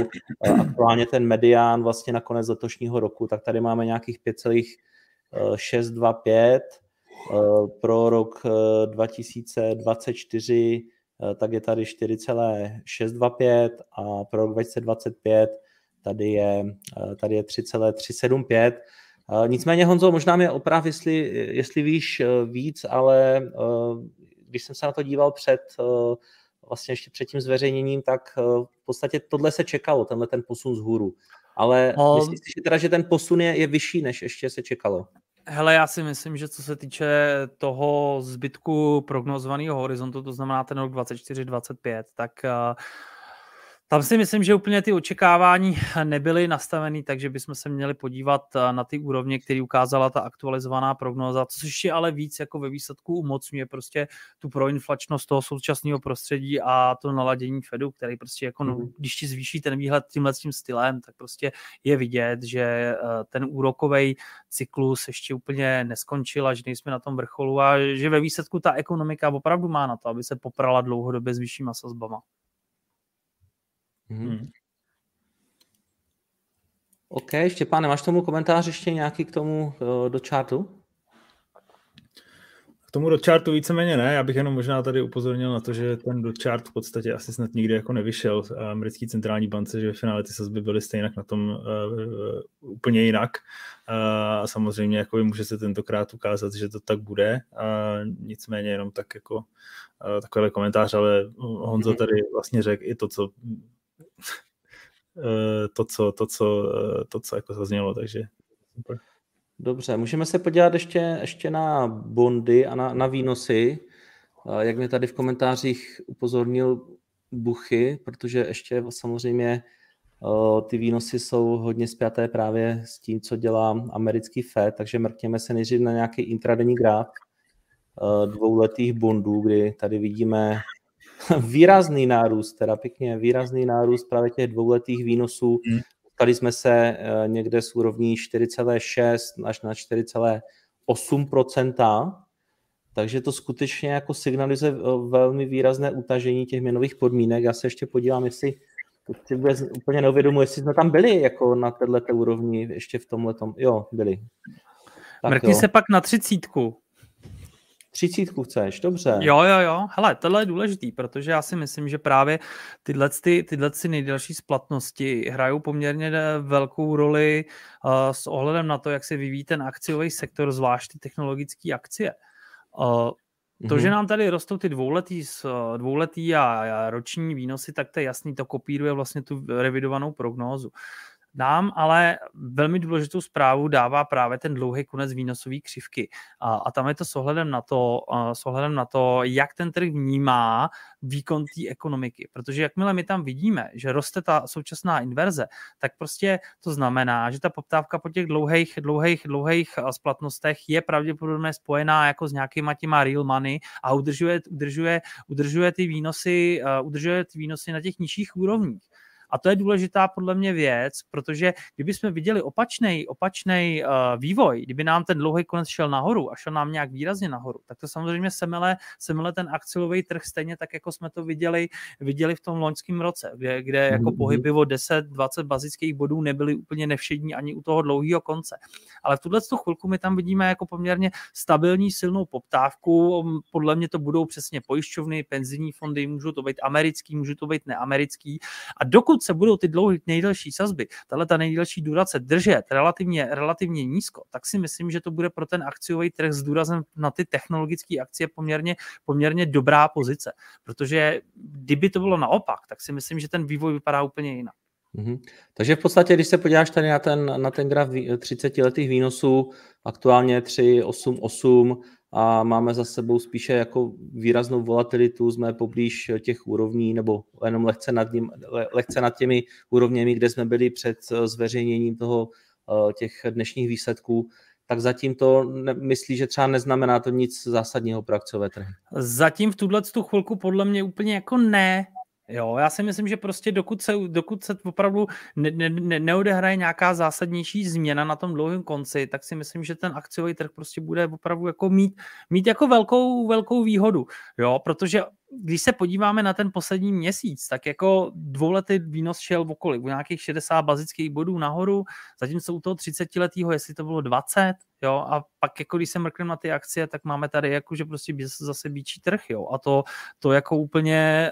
Aktuálně ten medián vlastně na konec letošního roku, tak tady máme nějakých 5,625 pro rok 2024 tak je tady 4,625 a pro rok 2025 tady je, eh, tady je 3,375. Eh, nicméně, Honzo, možná mě oprav, jestli, jestli víš eh, víc, ale když jsem se na to díval před vlastně ještě před tím zveřejněním, tak v podstatě tohle se čekalo, tenhle ten posun z hůru. Ale no, myslíš si teda, že ten posun je, je vyšší, než ještě se čekalo? Hele, já si myslím, že co se týče toho zbytku prognozovaného horizontu, to znamená ten rok 24-25, tak uh, Tam si myslím, že úplně ty očekávání nebyly nastaveny, takže bychom se měli podívat eh, na ty úrovně, které ukázala ta aktualizovaná prognóza, což je ale víc jako ve výsledku umocňuje prostě tu proinflačnost toho současného prostředí a to naladění Fedu, který prostě jako, no, mhm. když ti zvýší ten výhled tímhle tím stylem, tak prostě je vidět, že eh, ten úrokový cyklus ještě úplně neskončil a že nejsme na tom vrcholu a že ve výsledku ta ekonomika opravdu má na to, aby se poprala dlouhodobě s vyššíma sazbama. Mhm. Hmm. OK, Štěpáne, máš tomu komentář ještě nějaký k tomu uh, do chartu? K tomu do chartu víceméně ne, já bych jenom možná tady upozornil na to, že ten do chart v podstatě asi snad nikdy jako nevyšel v americké centrální bance, že v finále ty sazby byly stejně na tom uh, uh, úplně jinak. Uh, a samozřejmě jako může se tentokrát ukázat, že to tak bude. Uh, nicméně jenom tak jako uh, takovýhle komentář, ale Honzo mhm. tady vlastně řekl i to, co Eh, to, co, to, co, eh, to, co jako zaznělo, takže super. Dobře, můžeme se podívat ještě, ještě na bondy a na, na výnosy. Eh, jak mě tady v komentářích upozornil Buchy, protože ještě samozřejmě ty výnosy jsou hodně spjaté právě s tím, co dělá americký Fed, takže mrkněme se nejdřív na nějaký intradenní graf dvouletých bondů, kdy tady vidíme výrazný nárůst, teda pěkně výrazný nárůst právě těch dvouletých výnosů. Hmm. Tady jsme se eh, někde z úrovní 4,6 až na 4,8% takže to skutečně jako signalizuje eh, velmi výrazné utažení těch měnových podmínek. Já se ještě podívám, jestli si vůbec úplně neuvědomuji, jestli jsme tam byli jako na této úrovni ještě v tomhle. Jo, byli. Mrkni se pak na třicítku. Třicítku chceš, dobře. Jo, jo, jo. Hele, tohle je důležitý, protože já si myslím, že právě tyhle, ty, tyhle ty nejdelší splatnosti hrajou poměrně velkou roli uh, s ohledem na to, jak se vyvíjí ten akciový sektor, zvlášť ty technologické akcie. Uh, to, že mhm. nám tady rostou ty dvouletý, dvouletý a, a roční výnosy, tak to je jasný, to kopíruje vlastně tu revidovanou prognózu. Nám ale velmi důležitou zprávu dává právě ten dlouhý konec výnosové křivky. A, a tam je to s ohledem na to, s ohledem na to, jak ten trh vnímá výkon té ekonomiky. Protože jakmile my tam vidíme, že roste ta současná inverze, tak prostě to znamená, že ta poptávka po těch dlouhých, dlouhých, dlouhých splatnostech je pravděpodobně spojená jako s nějakýma těma real money a udržuje, udržuje, udržuje ty výnosy, udržuje ty výnosy na těch nižších úrovních. A to je důležitá podle mě věc, protože kdyby jsme viděli opačný opačný uh, vývoj, kdyby nám ten dlouhý konec šel nahoru a šel nám nějak výrazně nahoru, tak to samozřejmě semele, semele ten akciový trh stejně tak, jako jsme to viděli, viděli v tom loňském roce, kde, kde jako mm-hmm. pohyby o 10-20 bazických bodů nebyly úplně nevšední ani u toho dlouhého konce. Ale v tuhle chvilku my tam vidíme jako poměrně stabilní silnou poptávku. Podle mě to budou přesně pojišťovny, penzijní fondy, můžou to být americký, můžou to být neamerický. A dokud se budou ty dlouhé nejdelší sazby, tahle ta nejdelší durace držet relativně, relativně nízko, tak si myslím, že to bude pro ten akciový trh s důrazem na ty technologické akcie poměrně, poměrně dobrá pozice. Protože kdyby to bylo naopak, tak si myslím, že ten vývoj vypadá úplně jinak. Mm-hmm. Takže v podstatě, když se podíváš tady na ten, na ten graf 30 letých výnosů, aktuálně 3, 8, 8, a máme za sebou spíše jako výraznou volatilitu, jsme poblíž těch úrovní nebo jenom lehce nad, ním, lehce nad těmi úrovněmi, kde jsme byli před zveřejněním toho, eh, těch dnešních výsledků, tak zatím to myslí, že třeba neznamená to nic zásadního pro akciové trhy. Zatím v tuhle tu chvilku podle mě úplně jako ne, Jo, já si myslím, že prostě dokud se, dokud se opravdu ne, ne, neodehraje nějaká zásadnější změna na tom dlouhém konci, tak si myslím, že ten akciový trh prostě bude opravdu jako mít, mít jako velkou, velkou výhodu. Jo, protože když se podíváme na ten poslední měsíc, tak jako dvouletý výnos šel v okolí, u nějakých 60 bazických bodů nahoru, zatímco u toho 30 letého, jestli to bylo 20, jo, a pak jako když se mrkneme na ty akcie, tak máme tady jako, že prostě zase bíčí trh, jo, a to, to jako úplně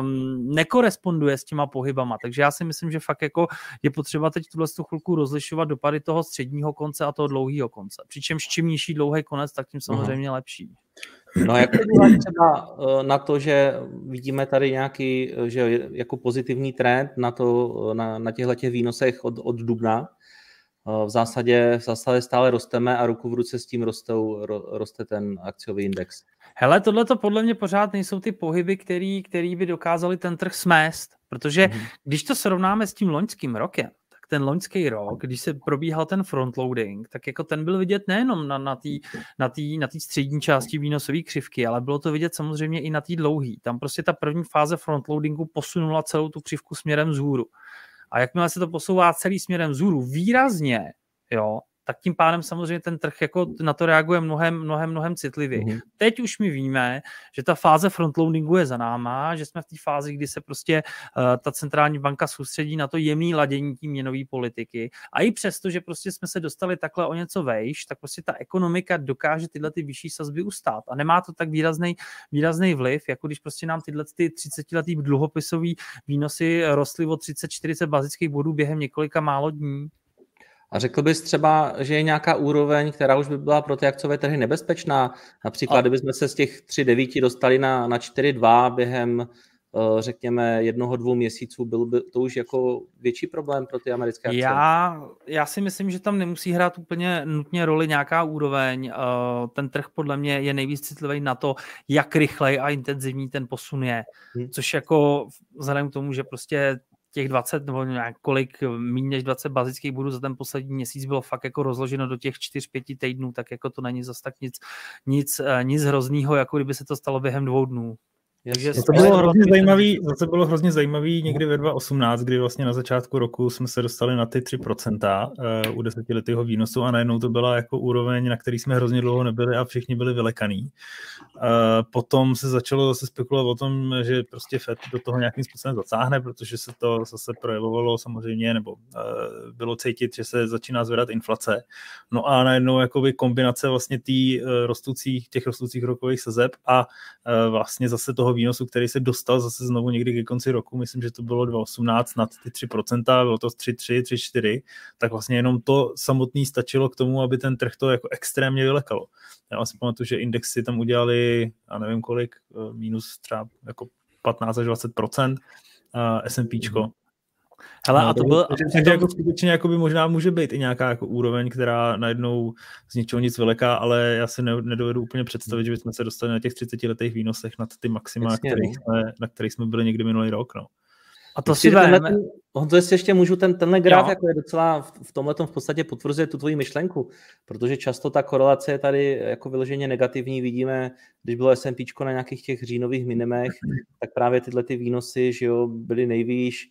um, nekoresponduje s těma pohybama, takže já si myslím, že fakt jako je potřeba teď tuhle chvilku rozlišovat dopady toho středního konce a toho dlouhého konce, přičemž čím nižší dlouhý konec, tak tím samozřejmě Aha. lepší. No jak podívat třeba eh, na to, že vidíme tady nějaký eh, že jako pozitivní trend na, to, eh, na, na těchto těch výnosech od, od dubna, v zásadě, v zásadě stále rosteme a ruku v ruce s tím rostou, ro, roste ten akciový index. Hele, tohle to podle mě pořád nejsou ty pohyby, který, který by dokázali ten trh smést, Protože mm-hmm. když to srovnáme s tím loňským rokem, ten loňský rok, když se probíhal ten frontloading, tak jako ten byl vidět nejenom na, na té na na střední části výnosové křivky, ale bylo to vidět samozřejmě i na té dlouhé. Tam prostě ta první fáze frontloadingu posunula celou tu křivku směrem vzhůru. A jakmile se to posouvá celý směrem vzhůru výrazně, jo, tak tím pádem samozřejmě ten trh jako na to reaguje mnohem, mnohem, mnohem citlivěji. Mm-hmm. Teď už my víme, že ta fáze frontloadingu je za náma, že jsme v té fázi, kdy se prostě uh, ta centrální banka soustředí na to jemné ladění té měnové politiky. A i přesto, že prostě jsme se dostali takhle o něco vejš, tak prostě ta ekonomika dokáže tyhle ty vyšší sazby ustát. A nemá to tak výrazný, výrazný vliv, jako když prostě nám tyhle ty 30 letý dluhopisový výnosy rostly o 30-40 bazických bodů během několika málo dní. A řekl bys třeba, že je nějaká úroveň, která už by byla pro ty akciové trhy nebezpečná? Například, a... kdybychom se z těch 3,9 dostali na, na 4,2 během, eh, řekněme, jednoho, dvou měsíců, byl by to už jako větší problém pro ty americké akcie? Já, já si myslím, že tam nemusí hrát úplně nutně roli nějaká úroveň. Eh, ten trh podle mě je nejvíc citlivý na to, jak rychlej a intenzivní ten posun je. Hmm. Což jako vzhledem k tomu, že prostě těch 20 nebo nějak kolik méně než 20 bazických bodů za ten poslední měsíc bylo fakt jako rozloženo do těch 4-5 týdnů, tak jako to není zase tak nic, nic, eh, nic hroznýho, jako kdyby se to stalo během dvou dnů. Takže to bylo hrozně zajímavý, zase bylo hrozně zajímavý někdy ve 2018, kdy vlastně na začátku roku jsme se dostali na ty 3% uh, u desetiletého výnosu a najednou to byla jako úroveň, na který jsme hrozně dlouho nebyli a všichni byli vylekaný. Uh, potom se začalo zase spekulovat o tom, že prostě FED do toho nějakým způsobem zasáhne, protože se to zase projevovalo samozřejmě, nebo uh, bylo cítit, že se začíná zvedat inflace. No a najednou jakoby kombinace vlastně tý, rostoucích, těch rostoucích rokových sazeb a vlastně zase toho výnosu, který se dostal zase znovu někdy ke konci roku, myslím, že to bylo 2,18 nad ty 3%, bylo to 3,3, 3,4, tak vlastně jenom to samotný stačilo k tomu, aby ten trh to jako extrémně vylekalo. Já si pamatuju, že indexy tam udělali, já nevím kolik, eh, minus třeba jako 15 až 20%, uh, S&Pčko. Hele, no, a to bylo... Takže, takže jako skutečně jako by možná může být i nějaká jako úroveň, která najednou z ničeho nic veliká, ale já si ne, nedovedu úplně představit, že bychom se dostali na těch 30 letých výnosech nad ty maxima, Jasně, kterých no. jsme, na kterých jsme byli někdy minulý rok. No. A to si veme. On to jestli ještě můžu, ten, tenhle graf jako je docela v, v tomhle v podstatě potvrzuje tu tvoji myšlenku, protože často ta korelace je tady jako vyloženě negativní. Vidíme, když bylo S&P na nějakých těch říjnových minimech, tak právě tyhle ty výnosy že jo, byly nejvýš,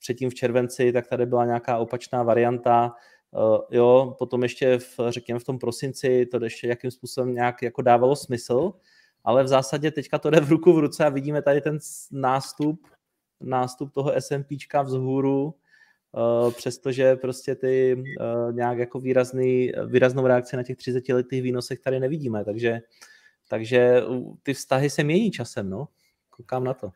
předtím v červenci, tak tady byla nějaká opačná varianta, eh, jo, potom ještě v, řekněme v tom prosinci to ještě jakým způsobem nějak jako dávalo smysl, ale v zásadě teďka to jde v ruku v ruce a vidíme tady ten nástup, nástup toho S&Pčka vzhůru, Uh, přestože prostě ty nějak jako výrazný, výraznou reakci na těch 30 letých výnosech tady nevidíme, takže, takže ty vztahy se mění časem, no. Koukám na to.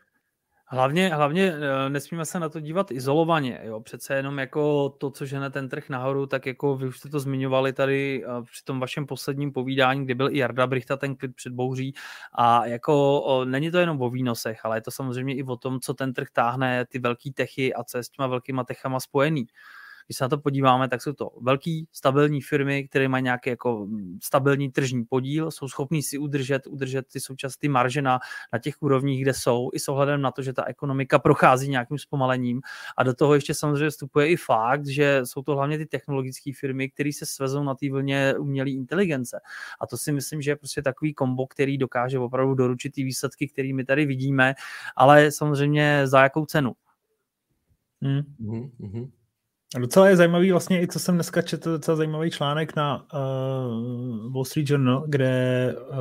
Hlavně, hlavně eh, nesmíme se na to dívat izolovaně. Jo? Přece jenom jako to, co žene ten trh nahoru, tak jako vy už jste to zmiňovali tady eh, při tom vašem posledním povídání, kde byl i Jarda Brichta, ten klid před bouří. A jako není to jenom o výnosech, ale je to samozřejmě i o tom, co ten trh táhne, ty velký techy a co je s těma velkýma techama spojený. Když se na to podíváme, tak jsou to velký stabilní firmy, které mají nějaký jako stabilní tržní podíl, jsou schopní si udržet, udržet ty současné marže na, na těch úrovních, kde jsou, i s ohledem na to, že ta ekonomika prochází nějakým zpomalením. A do toho ještě samozřejmě vstupuje i fakt, že jsou to hlavně ty technologické firmy, které se svezou na té vlně umělé inteligence. A to si myslím, že je prostě takový kombo, který dokáže opravdu doručit ty výsledky, které my tady vidíme, ale samozřejmě za jakou cenu. Hmm. Mm-hmm. Docela je zajímavý vlastně i co jsem dneska četl, docela zajímavý článek na uh, Wall Street Journal, kde uh,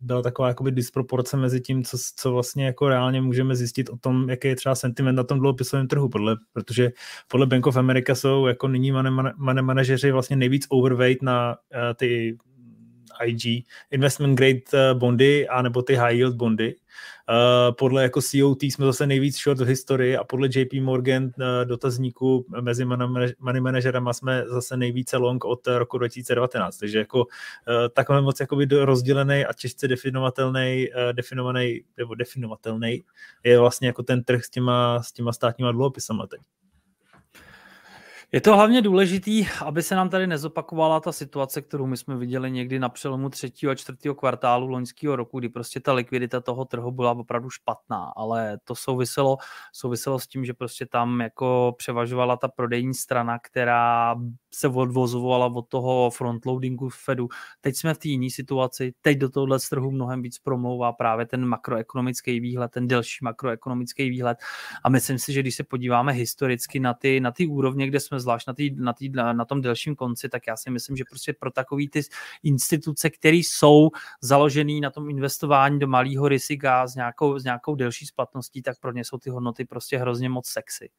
byla taková jakoby disproporce mezi tím, co, co vlastně jako reálně můžeme zjistit o tom, jaký je třeba sentiment na tom dluhopisovém trhu, podle, protože podle Bank of America jsou jako nyní money, money manažeři vlastně nejvíc overweight na uh, ty IG, investment grade bondy, anebo ty high yield bondy. Uh, podle jako COT jsme zase nejvíc short v historii a podle JP Morgan uh, dotazníku mezi money manažerama jsme zase nejvíce long od roku 2019. Takže jako takhle moc jakoby rozdělený a těžce definovatelný, definovaný nebo definovatelný je vlastně jako ten trh s těma, s těma státníma dluhopisama teď. Je to hlavně důležitý, aby se nám tady nezopakovala ta situace, kterou my jsme viděli někdy na přelomu třetího a čtvrtého kvartálu loňského roku, kdy prostě ta likvidita toho trhu byla opravdu špatná, ale to souviselo, souviselo s tím, že prostě tam jako převažovala ta prodejní strana, která se odvozovala od toho frontloadingu Fedu. Teď jsme v té jiné situaci, teď do tohohle trhu mnohem víc promlouvá právě ten makroekonomický výhled, ten delší makroekonomický výhled a myslím si, že když se podíváme historicky na ty, na ty úrovně, kde jsme zvlášť na, tý, na, tý, na, na tom delším konci, tak já si myslím, že prostě pro takový ty instituce, které jsou založené na tom investování do malého rizika s nějakou, s nějakou delší splatností, tak pro ně jsou ty hodnoty prostě hrozně moc sexy.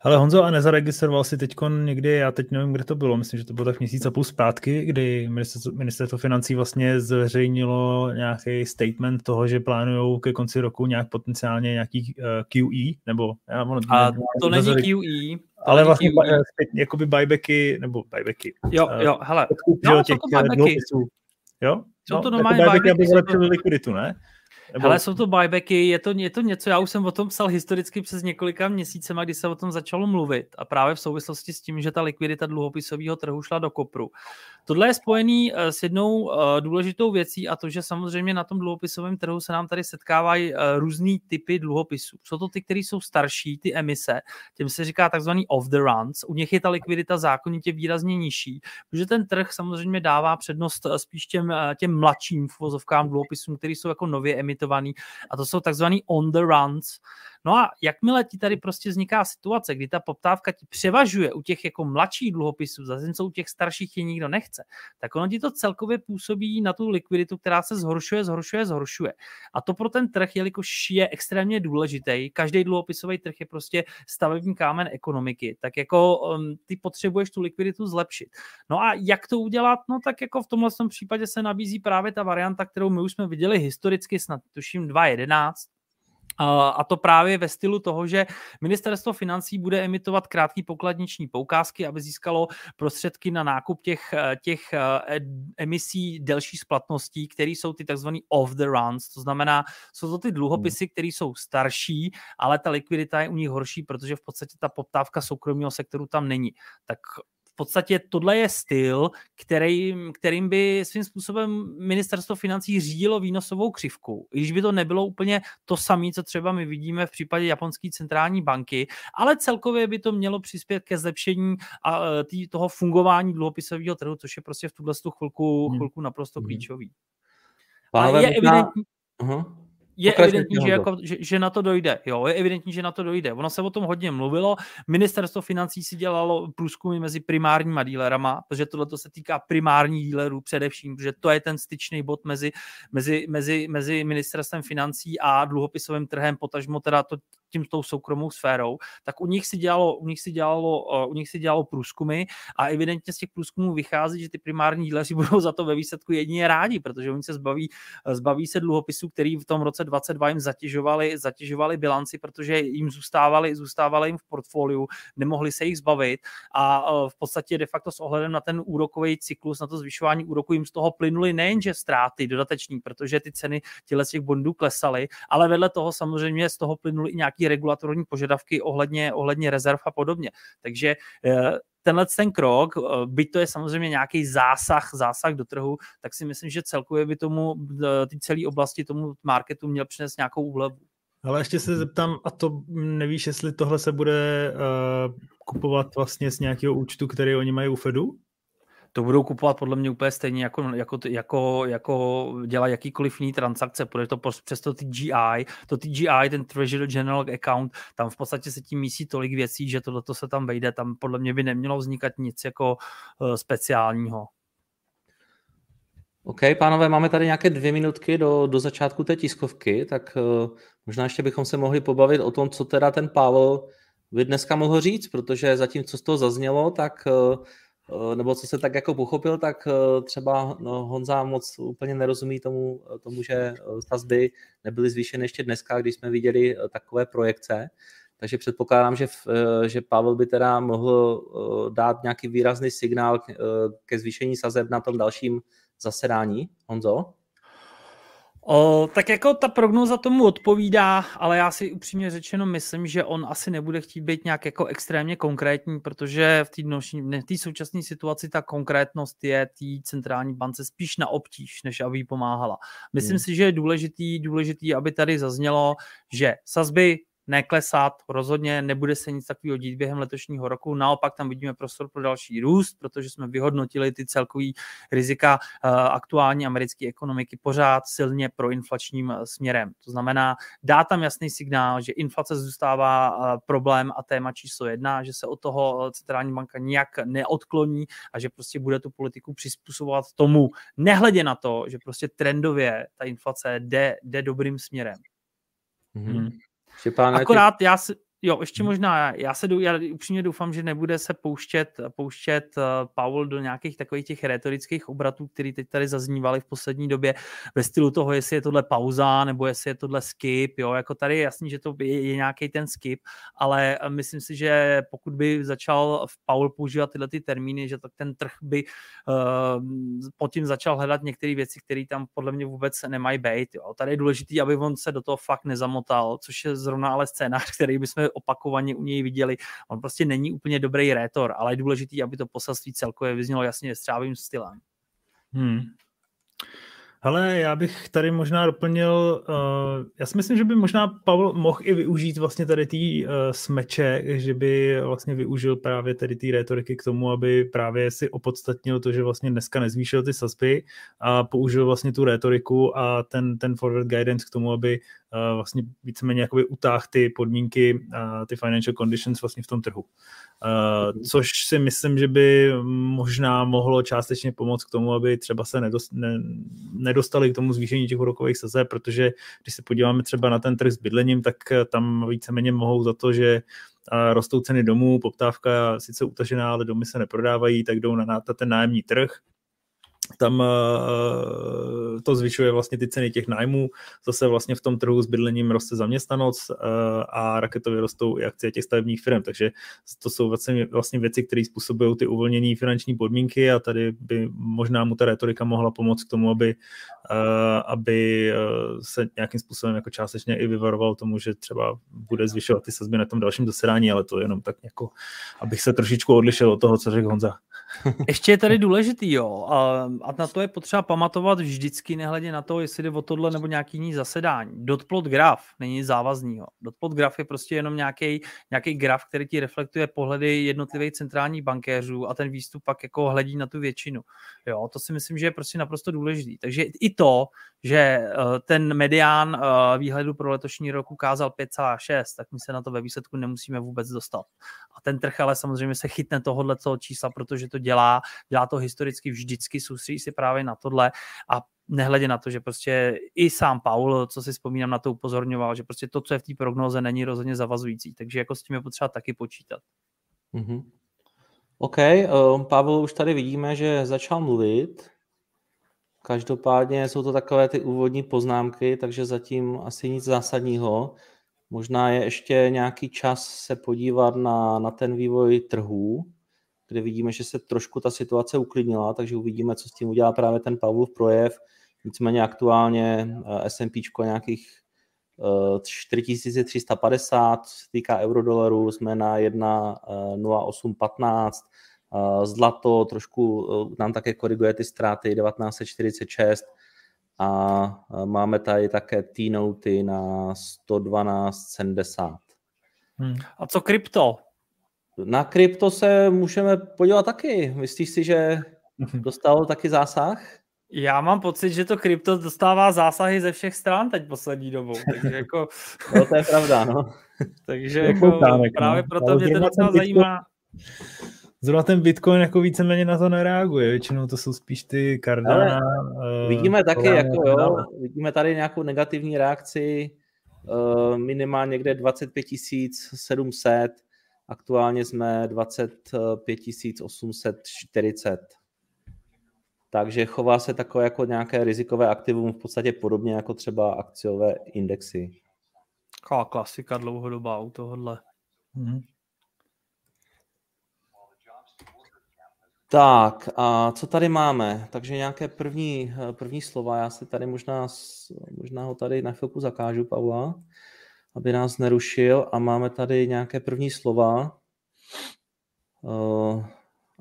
Ale Honzo, a nezaregistroval si teď někdy, já teď nevím, kde to bylo, myslím, že to bylo tak měsíc a půl zpátky, kdy ministerstvo, ministerstvo financí vlastně zveřejnilo nějaký statement toho, že plánují ke konci roku nějak potenciálně nějaký uh, QE, nebo... Já, ono, a ne, to není QE, ale vlastně QE. Zpět, jakoby buybacky, nebo buybacky. Jo, eh, jo, hele. Jo, těch to buybacky. Jo? Jsou no, to normálně jako buybacky, aby zlepšili likviditu, ne? Nebo... Ale jsou to buybacky, je to, je to něco, já už jsem o tom psal historicky přes několika měsícema, kdy se o tom začalo mluvit a právě v souvislosti s tím, že ta likvidita dluhopisového trhu šla do kopru. Tohle je spojený eh, s jednou eh, důležitou věcí a to, že samozřejmě na tom dluhopisovém trhu se nám tady setkávají eh, různý typy dluhopisů. Jsou to ty, které jsou starší, ty emise, těm se říká takzvaný off the runs. U nich je ta likvidita zákonitě výrazně nižší, protože ten trh samozřejmě dává přednost spíš těm, těm mladším vozovkám dluhopisům, které jsou jako nově emitovaný a to jsou takzvaný on the runs. No a jakmile ti tady prostě vzniká situace, kdy ta poptávka ti převažuje u těch jako mladších dluhopisů, zatímco u těch starších je nikdo nechce, tak ono ti to celkově působí na tu likviditu, která se zhoršuje, zhoršuje, zhoršuje. A to pro ten trh, jelikož je extrémně důležitý, každý dluhopisový trh je prostě stavební kámen ekonomiky, tak jako um, ty potřebuješ tu likviditu zlepšit. No a jak to udělat? No tak jako v tomhle případě se nabízí právě ta varianta, kterou my už jsme viděli historicky, snad tuším 2.11, a to právě ve stylu toho, že ministerstvo financí bude emitovat krátký pokladniční poukázky, aby získalo prostředky na nákup těch, těch emisí delší splatností, které jsou ty takzvané off the runs. To znamená, jsou to ty dluhopisy, které jsou starší, ale ta likvidita je u nich horší, protože v podstatě ta poptávka soukromého sektoru tam není. Tak v podstatě tohle je styl, který, kterým by svým způsobem ministerstvo financí řídilo výnosovou křivku. I když by to nebylo úplně to samé, co třeba my vidíme v případě japonské centrální banky, ale celkově by to mělo přispět ke zlepšení a, e, tý, toho fungování dluhopisového trhu, což je prostě v tuhle chvilku, hmm. chvilku naprosto hmm. klíčový. Pánové, je evidentní... Uh-huh je evidentní, že, jako, že, že na to dojde. Jo, je evidentní, že na to dojde. Ono se o tom hodně mluvilo. Ministerstvo financí si dělalo průzkumy mezi primárníma dílerama, protože tohle se týká primárních dílerů především, protože to je ten styčný bod mezi, mezi, mezi, mezi ministerstvem financí a dluhopisovým trhem, potažmo teda to tím tou soukromou sférou, tak u nich si dělalo, u nich si dělalo, u nich si dělalo průzkumy a evidentně z těch průzkumů vychází, že ty primární díleři budou za to ve výsledku jedině rádi, protože oni se zbaví, zbaví se dluhopisů, který v tom roce 22 jim zatěžovali, zatěžovali bilanci, protože jim zůstávali, zůstávali jim v portfoliu, nemohli se jich zbavit a v podstatě de facto s ohledem na ten úrokový cyklus, na to zvyšování úroku jim z toho plynuly nejenže ztráty dodateční, protože ty ceny těle těch bondů klesaly, ale vedle toho samozřejmě z toho plynuly i nějaký regulatorní požadavky ohledně, ohledně rezerv a podobně. Takže eh, tenhle ten krok, eh, byť to je samozřejmě nějaký zásah, zásah do trhu, tak si myslím, že celkově by tomu eh, ty celé oblasti tomu marketu měl přinést nějakou úlevu. Ale ještě se zeptám, a to nevíš, jestli tohle se bude uh, kupovat vlastně z nějakého účtu, který oni mají u Fedu? To budou kupovat podle mě úplně stejně, jako, jako, jako, jako dělat jakýkoliv jiný transakce, protože to přes to TGI, to TGI, ten Treasury General Account, tam v podstatě se tím mísí tolik věcí, že tohle se tam vejde, tam podle mě by nemělo vznikat nic jako uh, speciálního. OK, pánové, máme tady nějaké dvě minutky do, do začátku té tiskovky, tak uh, možná ještě bychom se mohli pobavit o tom, co teda ten Pavel by dneska mohl říct, protože zatím, co z toho zaznělo, tak uh, Eh, nebo co se tak jako pochopil, tak eh, třeba no, Honza moc úplně nerozumí tomu, eh, tomu, že sazby nebyly zvýšeny ještě dneska, když jsme viděli takové projekce. Takže předpokládám, že, že Pavel by teda mohl dát nějaký výrazný signál ke zvýšení sazeb na tom dalším zasedání. Honzo? O, tak jako ta prognoza tomu odpovídá, ale já si upřímně řečeno myslím, že on asi nebude chtít být nějak jako extrémně konkrétní, protože v té současné situaci ta konkrétnost je té centrální bance spíš na obtíž, než aby jí pomáhala. Myslím hmm. si, že je důležitý, důležitý, aby tady zaznělo, že sazby neklesat, rozhodně nebude se nic takového dít během letošního roku, naopak tam vidíme prostor pro další růst, protože jsme vyhodnotili ty celkový rizika uh, aktuální americké ekonomiky pořád silně pro inflačním uh, směrem. To znamená, dá tam jasný signál, že inflace zůstává uh, problém a téma číslo jedna, že se od toho centrální banka nijak neodkloní a že prostě bude tu politiku přizpůsobovat tomu, nehledě na to, že prostě trendově ta inflace jde, jde dobrým směrem. Mm-hmm. Štěpáne, Akorát já si, Jo, ještě hmm. možná, já se já upřímně doufám, že nebude se pouštět, pouštět uh, Paul do nějakých takových těch retorických obratů, které teď tady zaznívaly v poslední době ve stylu toho, jestli je tohle pauza, nebo jestli je tohle skip, jo, jako tady je jasný, že to je, je nějaký ten skip, ale eh, myslím si, že pokud by začal v Paul používat tyhle ty termíny, že tak ten trh by uh, pod tím začal hledat některé věci, které tam podle mě vůbec nemají být, jo. Tady je důležité, aby on se do toho fakt nezamotal, což je zrovna ale scénář, který bychom opakovaně u něj viděli. On prostě není úplně dobrý rétor, ale je důležitý, aby to poselství celkově vyznělo jasně střávým stylem. Hmm. Ale já bych tady možná doplnil, uh, já si myslím, že by možná Pavel mohl i využít vlastně tady ty uh, smeče, že by vlastně využil právě tady ty retoriky k tomu, aby právě si opodstatnil to, že vlastně dneska nezvýšil ty sazby a použil vlastně tu retoriku a ten, ten forward guidance k tomu, aby vlastně víceméně jakoby utáh ty podmínky, uh, ty financial conditions vlastně v tom trhu. Uh, což si myslím, že by možná mohlo částečně pomoct k tomu, aby třeba se nedost, ne, nedostali k tomu zvýšení těch úrokových sazeb, protože když se podíváme třeba na ten trh s bydlením, tak tam víceméně mohou za to, že rostou ceny domů, poptávka sice utažená, ale domy se neprodávají, tak jdou na, na ten nájemní trh tam uh, to zvyšuje vlastně ty ceny těch nájmů, zase vlastně v tom trhu s bydlením roste zaměstnanost uh, a raketově rostou i akcie těch stavebních firm, takže to jsou vlastně, vlastně věci, které způsobují ty uvolnění finanční podmínky a tady by možná mu ta retorika mohla pomoct k tomu, aby, aby se nějakým způsobem jako částečně i vyvaroval tomu, že třeba bude zvyšovat ty sazby na tom dalším zasedání, ale to jenom tak jako, abych se trošičku odlišil od toho, co řekl Honza. Ještě je tady důležitý, jo, a, a na to je potřeba pamatovat vždycky, nehledě na to, jestli jde o tohle nebo nějaký jiný zasedání. Dotplot graf není závazný. Jo. Dotplot graf je prostě jenom nějaký, nějaký graf, který ti reflektuje pohledy jednotlivých centrálních bankéřů a ten výstup pak jako hledí na tu většinu. Jo, to si myslím, že je prostě naprosto důležitý. Takže i to, že eh, ten medián eh, výhledu pro letošní rok ukázal 5,6, tak my se na to ve výsledku nemusíme vůbec dostat. A ten trh ale samozřejmě se chytne tohohle čísla, protože to dělá, dělá to historicky vždycky, soustředí si právě na tohle a nehledě na to, že prostě i sám Paul, co si vzpomínám, na to upozorňoval, že prostě to, co je v té prognoze, není rozhodně zavazující, takže jako s tím je potřeba taky počítat. Mm-hmm. OK, uh, Pavel už tady vidíme, že začal mluvit. Každopádně jsou to takové ty úvodní poznámky, takže zatím asi nic zásadního. Možná je ještě nějaký čas se podívat na, na ten vývoj trhů, kde vidíme, že se trošku ta situace uklidnila, takže uvidíme, co s tím udělá právě ten Pavlov projev. Nicméně aktuálně eh, S&P nějakých 4350, eh, týká eurodolaru, jsme na 1,0815, eh, zlato trošku nám také koriguje ty ztráty 1946 a máme tady také T-noty na 112,70. Hmm. A co krypto? Na krypto se můžeme podívat taky. Myslíš si, že dostal taky zásah? Já mám pocit, že to krypto dostává zásahy ze všech stran teď poslední dobou. Takže jako... no, to je pravda, no. takže jako právě právě proto mě to docela zajímá. Zrovna ten Bitcoin jako víceméně na to nereaguje, většinou to jsou spíš ty Cardano. Uh, vidíme taky, jako jo, vidíme tady nějakou negativní reakci, uh, minimálně někde 25 700, Aktuálně jsme 25 840. Takže chová se takové jako nějaké rizikové aktivum v podstatě podobně jako třeba akciové indexy. Taková klasika dlouhodobá u tohohle. Mm-hmm. Tak a co tady máme? Takže nějaké první, první slova. Já si tady možná, možná ho tady na chvilku zakážu, Pavla, aby nás nerušil. A máme tady nějaké první slova. Uh,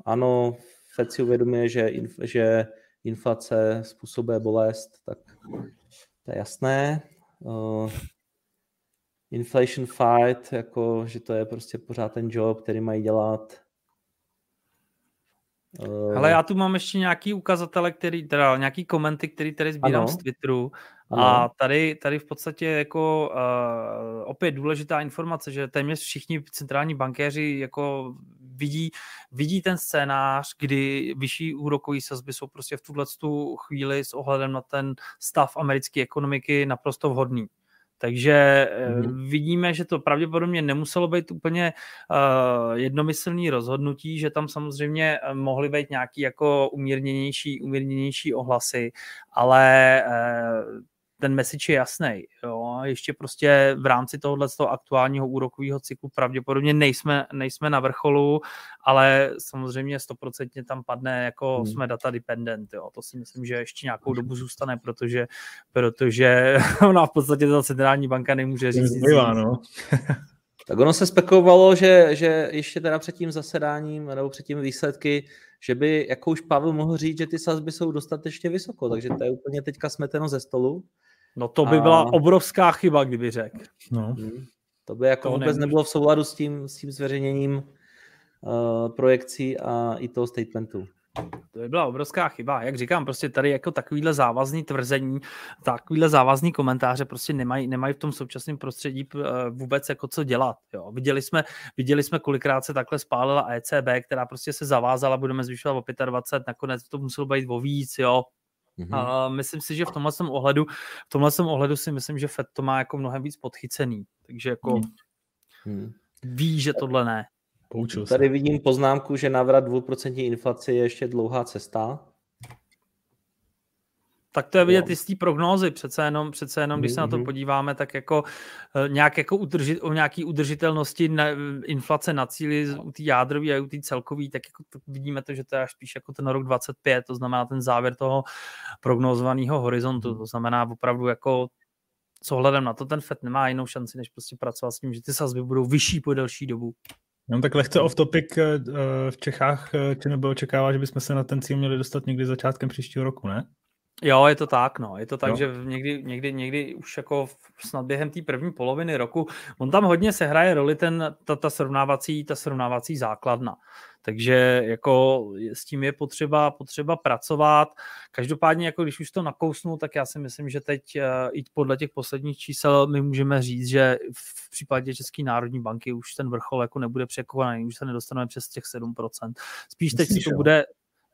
ano, Fed si uvědomuje, že, inf, že inflace způsobuje bolest, tak to je jasné. Uh, inflation fight, jako, že to je prostě pořád ten job, který mají dělat. Uh, Ale já tu mám ještě nějaký ukazatele, který, teda nějaký komenty, který tady sbírám ano. z Twitteru. A tady, tady v podstatě jako uh, opět důležitá informace, že téměř všichni centrální bankéři jako vidí, vidí ten scénář, kdy vyšší úrokové sazby jsou prostě v tuhle chvíli s ohledem na ten stav americké ekonomiky naprosto vhodný. Takže mm-hmm. vidíme, že to pravděpodobně nemuselo být úplně uh, jednomyslný rozhodnutí, že tam samozřejmě eh, mohly být nějaký jako umírněnější, umírněnější ohlasy, ale uh, ten message je jasný. Jo. Ještě prostě v rámci tohohle toho aktuálního úrokového cyklu pravděpodobně nejsme, nejsme na vrcholu, ale samozřejmě stoprocentně tam padne, jako hmm. jsme data dependent. Jo. To si myslím, že ještě nějakou dobu zůstane, protože, protože ona v podstatě ta centrální banka nemůže říct. Zbývá, no. tak ono se spekulovalo, že, že ještě teda před tím zasedáním nebo před tím výsledky, že by jako už Pavel mohl říct, že ty sazby jsou dostatečně vysoko, takže to je úplně teďka smeteno ze stolu. No to by byla a... obrovská chyba, kdyby řekl. No. Hmm. To by jako to vůbec nemůže. nebylo v souladu s tím, s tím zveřejněním uh, projekcí a i toho statementu. To by byla obrovská chyba. Jak říkám, prostě tady jako takovýhle závazný tvrzení, takovýhle závazný komentáře prostě nemají, nemají v tom současném prostředí eh, vůbec jako co dělat. Jo. Viděli, jsme, viděli jsme, kolikrát se takhle spálila ECB, která prostě se zavázala, budeme zvyšovat o 25, nakonec to muselo být o víc, jo. Mm-hmm. A myslím si, že v tomhle ohledu, v tomhle ohledu si myslím, že Fed to má jako mnohem víc podchycený. Takže jako mm. ví, že tohle ne. Poučil Tady se. vidím poznámku, že návrat 2% inflace je ještě dlouhá cesta. Tak to je vidět i z té prognózy, přece jenom, přece jenom, když se na to mhm. podíváme, tak jako eh, nějak jako udržit, o nějaký udržitelnosti na, inflace na cíli u té jádrové a u té celkové, tak jako to vidíme to, že to je až spíš jako ten rok 25, to znamená ten závěr toho prognózovaného horizontu, mhm. to znamená opravdu jako s ohledem na to ten FED nemá jinou šanci, než prostě pracovat s tím, že ty sazby budou vyšší po delší dobu. No tak lehce off topic eh, v Čechách, či nebo očekává, že bychom se na ten cíl měli dostat někdy začátkem příštího roku, ne? Jo, je to tak, no. Je to tak, jo. že někdy, někdy, někdy už jako snad během té první poloviny roku, on tam hodně se hraje roli ten, ta, ta, srovnávací, ta srovnávací základna. Takže jako s tím je potřeba, potřeba pracovat. Každopádně, jako když už to nakousnu, tak já si myslím, že teď uh, i podle těch posledních čísel my můžeme říct, že v případě České národní banky už ten vrchol jako nebude překovaný, už se nedostaneme přes těch 7%. Spíš teď si to bude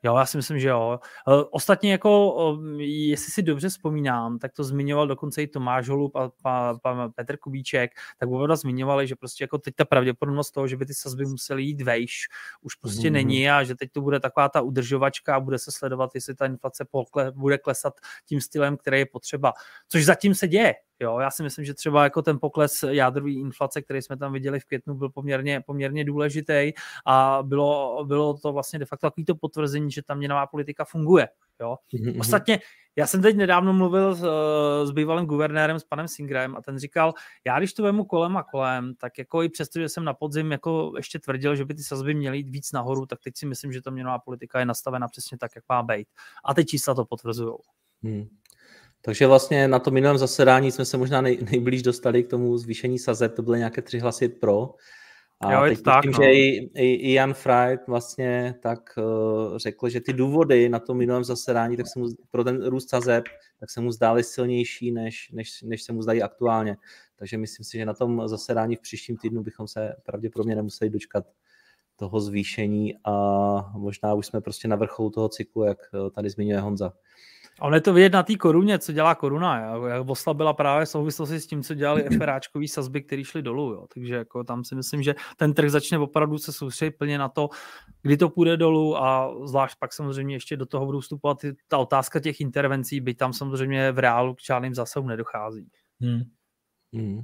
Jo, já si myslím, že jo. Eh, ostatně jako, jestli si dobře vzpomínám, tak to zmiňoval dokonce i Tomáš Holub a pa, pa Petr Kubíček, tak oba zmiňovali, že prostě jako teď ta pravděpodobnost toho, že by ty sazby musely jít vejš, už prostě mm-hmm. není a že teď to bude taková ta udržovačka a bude se sledovat, jestli ta inflace pokle, bude klesat tím stylem, který je potřeba. Což zatím se děje. Jo, já si myslím, že třeba jako ten pokles jádrové inflace, který jsme tam viděli v květnu, byl poměrně, poměrně důležitý a bylo, bylo to vlastně de facto takový to potvrzení, že ta měnová politika funguje. Jo. Mm-hmm. Ostatně já jsem teď nedávno mluvil s, s bývalým guvernérem, s panem Singrem a ten říkal, já když to vemu kolem a kolem, tak jako i přesto, že jsem na podzim jako ještě tvrdil, že by ty sazby měly jít víc nahoru, tak teď si myslím, že ta měnová politika je nastavena přesně tak, jak má být. A teď čísla to potvrzují. Hmm. Takže vlastně na tom minulém zasedání jsme se možná nej, nejblíž dostali k tomu zvýšení sazeb, to byly nějaké tři hlasy pro. A jo, teď tak, myslím, no. že i, i, i Jan Fried vlastně tak uh, řekl, že ty důvody na tom minulém zasedání tak se mu, pro ten růst sazeb tak se mu zdály silnější, než, než, než se mu zdají aktuálně. Takže myslím si, že na tom zasedání v příštím týdnu bychom se pravděpodobně nemuseli dočkat toho zvýšení a možná už jsme prostě na vrcholu toho cyklu, jak eh, tady zmiňuje Honza. Ale je to vidět na té koruně, co dělá koruna. Jak oslabila právě v souvislosti s tím, co dělali FRAčkový sazby, které šly dolů. Jo. Takže jako tam si myslím, že ten trh začne opravdu se soustředit plně na to, kdy to půjde dolů a zvlášť pak samozřejmě ještě do toho budou vstupovat ta otázka těch intervencí, byť tam samozřejmě v reálu k žádným zásahům nedochází. Hmm. Hmm.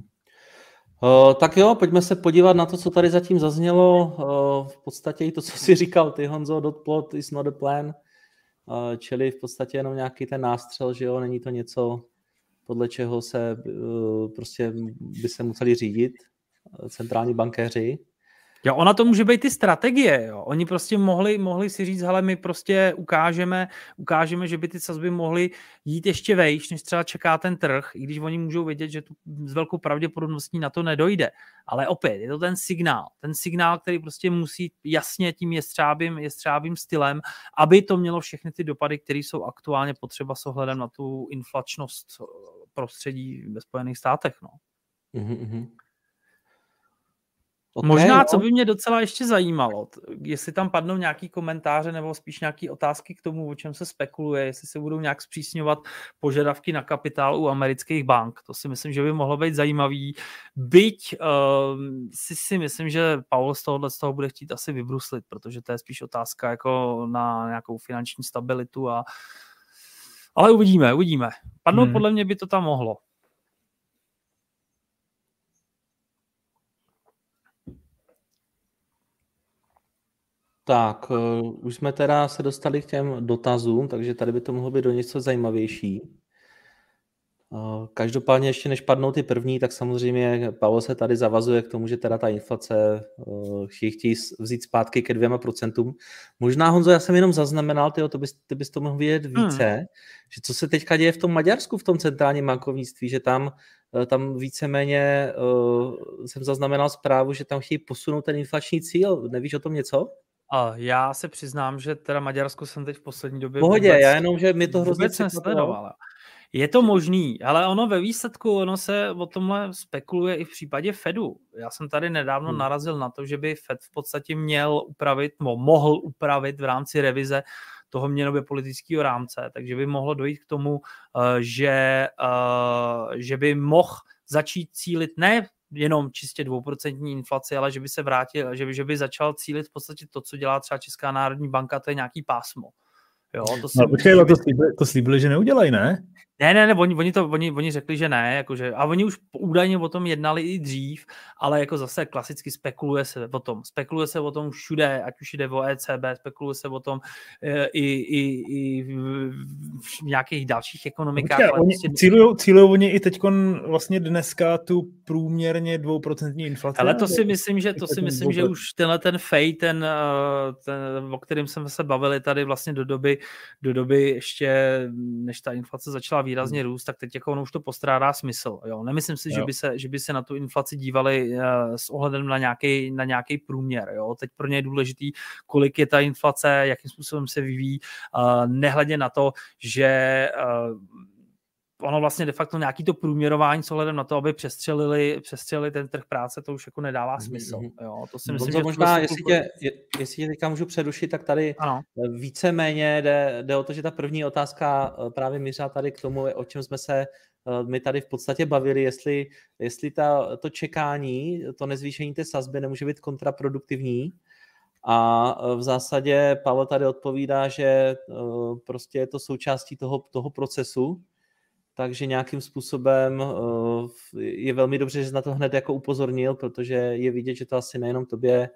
Uh, tak jo, pojďme se podívat na to, co tady zatím zaznělo. Uh, v podstatě i to, co si říkal ty, Honzo, dot plot is not a plan. Uh, čili v podstatě jenom nějaký ten nástřel, že jo, není to něco, podle čeho se uh, prostě by se museli řídit centrální bankéři. Jo, ona to může být i strategie. Jo. Oni prostě mohli, mohli si říct, ale my prostě ukážeme, ukážeme, že by ty sazby mohly jít ještě vejš, než třeba čeká ten trh, i když oni můžou vědět, že tu s velkou pravděpodobností na to nedojde. Ale opět, je to ten signál. Ten signál, který prostě musí jasně tím jestřábým, jestřábým stylem, aby to mělo všechny ty dopady, které jsou aktuálně potřeba s ohledem na tu inflačnost prostředí ve Spojených státech. No. Mm-hmm. Okay, Možná, co by mě docela ještě zajímalo, jestli tam padnou nějaký komentáře nebo spíš nějaké otázky k tomu, o čem se spekuluje, jestli se budou nějak zpřísňovat požadavky na kapitál u amerických bank. To si myslím, že by mohlo být zajímavý. Byť uh, si, si myslím, že Paul z tohohle z toho bude chtít asi vybruslit, protože to je spíš otázka jako na nějakou finanční stabilitu a ale uvidíme, uvidíme. Padnout hmm. podle mě by to tam mohlo. Tak, uh, už jsme teda se dostali k těm dotazům, takže tady by to mohlo být do něco zajímavější. Uh, každopádně ještě než padnou ty první, tak samozřejmě Pavel se tady zavazuje k tomu, že teda ta inflace uh, chtějí vzít zpátky ke dvěma procentům. Možná, Honzo, já jsem jenom zaznamenal, tyjo, to bys, ty bys to mohl vědět hmm. více, hmm. že co se teďka děje v tom Maďarsku, v tom centrálním bankovnictví, že tam tam víceméně uh, jsem zaznamenal zprávu, že tam chtějí posunout ten inflační cíl. Nevíš o tom něco? A já se přiznám, že teda Maďarsko jsem teď v poslední době Pohodě, vůbec, já jenom, že mi to hrozně nesledoval. Je to možný, ale ono ve výsledku, ono se o tomhle spekuluje i v případě Fedu. Já jsem tady nedávno hmm. narazil na to, že by Fed v podstatě měl upravit, nebo mohl upravit v rámci revize toho měnově politického rámce, takže by mohlo dojít k tomu, eh, že, eh, že by mohl začít cílit ne jenom čistě dvouprocentní inflaci, ale že by se vrátil, že by, že by začal cílit v podstatě to, co dělá třeba Česká národní banka, to je nějaký pásmo. Jo, to no, počkej, by... to, slíbili, to slíbili, že neudělají, ne? Ne, ne, ne, oni, oni, to, oni, oni řekli, že ne, jakože, a oni už údajně o tom jednali i dřív, ale jako zase klasicky spekuluje se o tom. Spekuluje se o tom všude, ať už jde o ECB, spekuluje se o tom e, i, i, i v, nějakých dalších ekonomikách. Počkej, oni prostě... cílují, cílují oni i teď vlastně dneska tu průměrně dvouprocentní inflaci? Ale to si myslím, že, to si myslím, že už tenhle ten fej, ten, eh, ten, o kterém jsme se bavili tady vlastně do doby, do doby ještě, než ta inflace začala výrazně růst, tak teď jako ono už to postrádá smysl. Jo? Nemyslím si, jo. že by, se, že by se na tu inflaci dívali uh, s ohledem na nějaký, na nějaký průměr. Jo? Teď pro ně je důležitý, kolik je ta inflace, jakým způsobem se vyvíjí, uh, nehledě na to, že uh, ono vlastně de facto nějaký to průměrování s ohledem na to, aby přestřelili, přestřelili ten trh práce, to už jako nedává mhm, smysl. Mm-hmm. Jo, to si myslím, že možná, jestli tě, jestli tě teďka můžu přerušit, tak tady ano. víceméně jde, jde o to, že ta první otázka eh, právě mířila tady k tomu, o čem jsme se eh, my tady v podstatě bavili, jestli, jestli ta, to čekání, to nezvýšení té sazby nemůže být kontraproduktivní. A eh, v zásadě Pavel tady odpovídá, že prostě je to součástí toho, toho procesu, takže nějakým způsobem eh, je velmi dobře, že jsi na to hned jako upozornil, protože je vidět, že to asi nejenom tobě eh,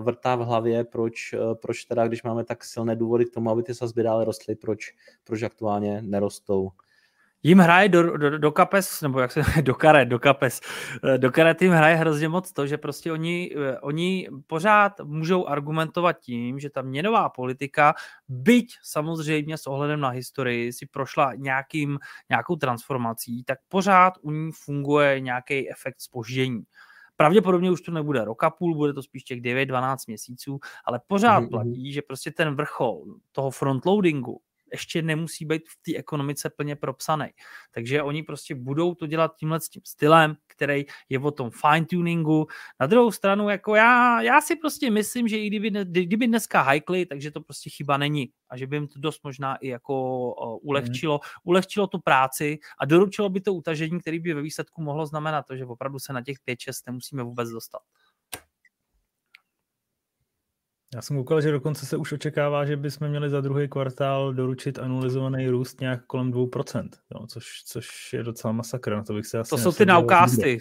vrtá v hlavě, proč, eh, proč teda, když máme tak silné důvody k tomu, aby ty sazby dále rostly, proč, proč aktuálně nerostou jim hraje do, do, do kapes, nebo jak se do karet, do kapes, eh, do karet jim hraje hrozně moc to, že prostě oni, eh, oni pořád můžou argumentovat tím, že ta měnová politika, byť samozřejmě s ohledem na historii si prošla nějakým, nějakou transformací, tak pořád u ní funguje nějaký efekt spoždění. Pravděpodobně už to nebude roka půl, bude to spíš těch 9-12 měsíců, ale pořád mm-hmm. platí, že prostě ten vrchol toho frontloadingu ještě nemusí být v té ekonomice plně propsaný. Takže oni prostě budou to dělat tímhle s tím stylem, který je o tom fine tuningu. Na druhou stranu, jako já, já si prostě myslím, že i kdyby, kdyby dneska hajkli, takže to prostě chyba není a že by jim to dost možná i jako ulehčilo, mm. ulehčilo tu práci a doručilo by to utažení, který by ve výsledku mohlo znamenat to, že opravdu se na těch 5-6 nemusíme vůbec dostat. Já jsem koukal, že dokonce se už očekává, že bychom měli za druhý kvartál doručit anualizovaný růst nějak kolem 2%, jo, což, což je docela masakr, na to bych se asi To jsou ty naukásty.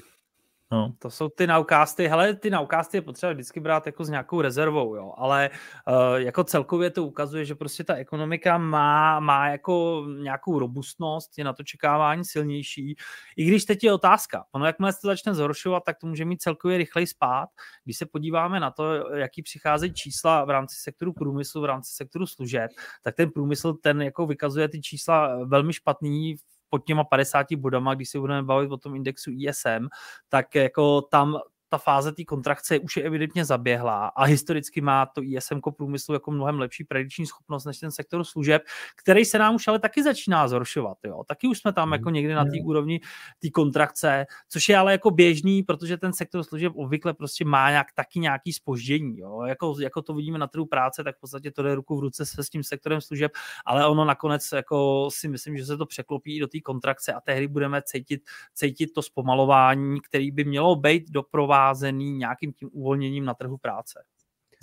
No. To jsou ty naukásty. Hele, ty naukásty je potřeba vždycky brát jako s nějakou rezervou, jo. Ale uh, jako celkově to ukazuje, že prostě ta ekonomika má, má jako nějakou robustnost, je na to čekávání silnější. I když teď je otázka, ono jakmile se to začne zhoršovat, tak to může mít celkově rychleji spát. Když se podíváme na to, jaký přicházejí čísla v rámci sektoru průmyslu, v rámci sektoru služeb, tak ten průmysl ten jako vykazuje ty čísla velmi špatný pod těma 50 bodama, když se budeme bavit o tom indexu ISM, tak jako tam ta fáze té kontrakce už je evidentně zaběhlá a historicky má to ISM průmyslu jako mnohem lepší predikční schopnost než ten sektor služeb, který se nám už ale taky začíná zhoršovat. Jo. Taky už jsme tam mhm. jako někdy na té úrovni té kontrakce, což je ale jako běžný, protože ten sektor služeb obvykle prostě má nějak, taky nějaký spoždění. Jo. Jako, jako, to vidíme na trhu práce, tak v podstatě to jde ruku v ruce se s tím sektorem služeb, ale ono nakonec jako si myslím, že se to překlopí do té kontrakce a tehdy budeme cítit, cítit to zpomalování, který by mělo být doprovázet doprovázený nějakým tím uvolněním na trhu práce.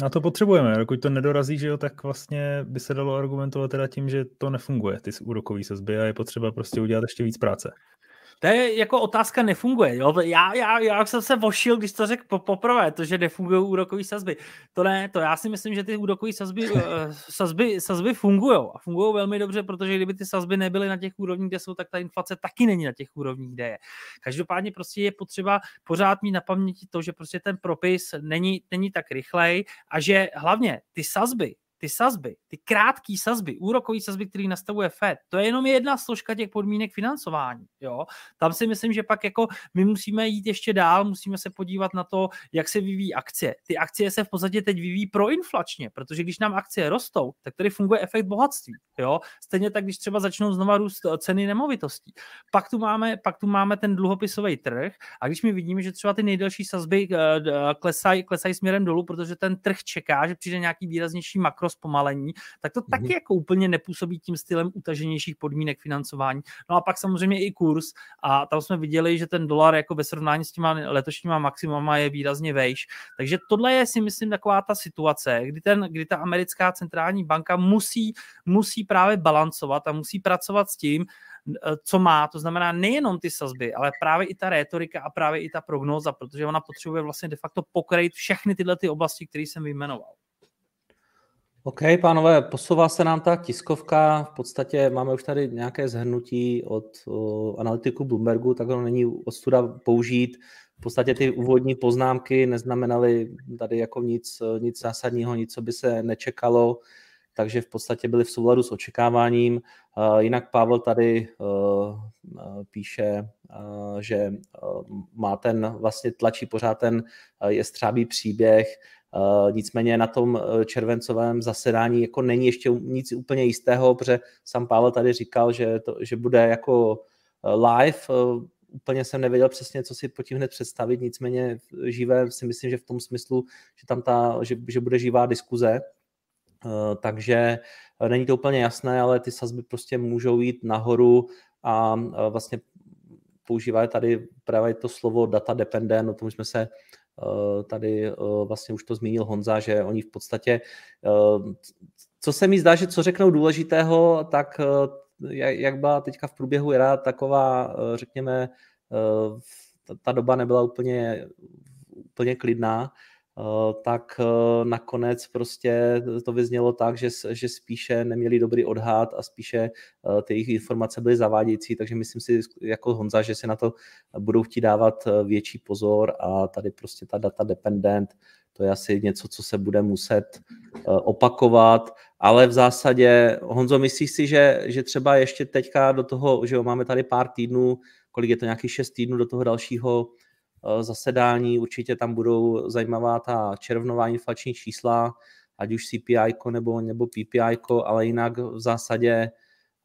Na to potřebujeme. Dokud to nedorazí, že jo, tak vlastně by se dalo argumentovat teda tím, že to nefunguje, ty úrokové sazby a je potřeba prostě udělat ještě víc práce. To je jako otázka nefunguje. Jo? Já, já, já jsem se vošil, když to řekl po, poprvé, to, že nefungují úrokové sazby. To ne, to já si myslím, že ty úrokové sazby, uh, sazby, sazby fungují a fungují velmi dobře, protože kdyby ty sazby nebyly na těch úrovních, kde jsou, tak ta inflace taky není na těch úrovních, kde je. Každopádně prostě je potřeba pořád mít na paměti to, že prostě ten propis není, není tak rychlej a že hlavně ty sazby, ty sazby, ty krátké sazby, úrokové sazby, který nastavuje Fed, to je jenom jedna složka těch podmínek financování. Jo? Tam si myslím, že pak jako my musíme jít ještě dál, musíme se podívat na to, jak se vyvíjí akcie. Ty akcie se v podstatě teď vyvíjí proinflačně, protože když nám akcie rostou, tak tady funguje efekt bohatství. Jo? Stejně tak, když třeba začnou znova růst eh, ceny nemovitostí. Pak tu máme, pak tu máme ten dluhopisový trh a když my vidíme, že třeba ty nejdelší sazby eh, klesají klesaj směrem dolů, protože ten trh čeká, že přijde nějaký výraznější makro zpomalení, tak to taky mm-hmm. jako úplně nepůsobí tím stylem utaženějších podmínek financování. No a pak samozřejmě i kurz a tam jsme viděli, že ten dolar jako ve srovnání s těma letošníma maximama je výrazně vejš. Takže tohle je si myslím taková ta situace, kdy, ten, kdy ta americká centrální banka musí, musí právě balancovat a musí pracovat s tím, co má, to znamená nejenom ty sazby, ale právě i ta rétorika a právě i ta prognóza, protože ona potřebuje vlastně de facto pokrýt všechny tyhle ty oblasti, které jsem vyjmenoval. OK, pánové, posouvá se nám ta tiskovka, v podstatě máme už tady nějaké zhrnutí od o, analytiku Bloombergu, tak to není ostuda použít. V podstatě ty úvodní poznámky neznamenaly tady jako nic, nic zásadního, nic, co by se nečekalo, takže v podstatě byly v souladu s očekáváním. Jinak Pavel tady píše, že má ten, vlastně tlačí pořád ten jestřábý příběh, Uh, nicméně na tom eh, červencovém zasedání jako není ještě nic úplně jistého, protože sam Pavel tady říkal, že, to, že bude jako eh, live, úplně jsem nevěděl přesně, co si pod tím hned představit, nicméně živé si myslím, že v tom smyslu, že tam ta, že, že bude živá diskuze, takže není to úplně jasné, ale ty sazby prostě můžou jít nahoru a vlastně používá tady právě to slovo data dependent, o tom jsme se Eh, tady eh, vlastně už to zmínil Honza, že oni v podstatě, eh, co se mi zdá, že co řeknou důležitého, tak jak byla teďka v průběhu era taková, řekněme, ta doba nebyla úplně, úplně klidná, Eh, tak eh, nakonec prostě to vyznělo tak, že, že spíše neměli dobrý odhad a spíše eh, ty jejich informace byly zavádějící, takže myslím si jako Honza, že si na to budou chtít dávat větší pozor a tady prostě ta data dependent, to je asi něco, co se bude muset opakovat, ale v zásadě, Honzo, myslíš si, že, že třeba ještě teďka do toho, že jo, máme tady pár týdnů, kolik je to, nějakých šest týdnů do toho dalšího Eh, zasedání. Určitě tam budou zajímavá ta červnová inflační čísla, ať už CPI nebo, nebo PPI, ale jinak v zásadě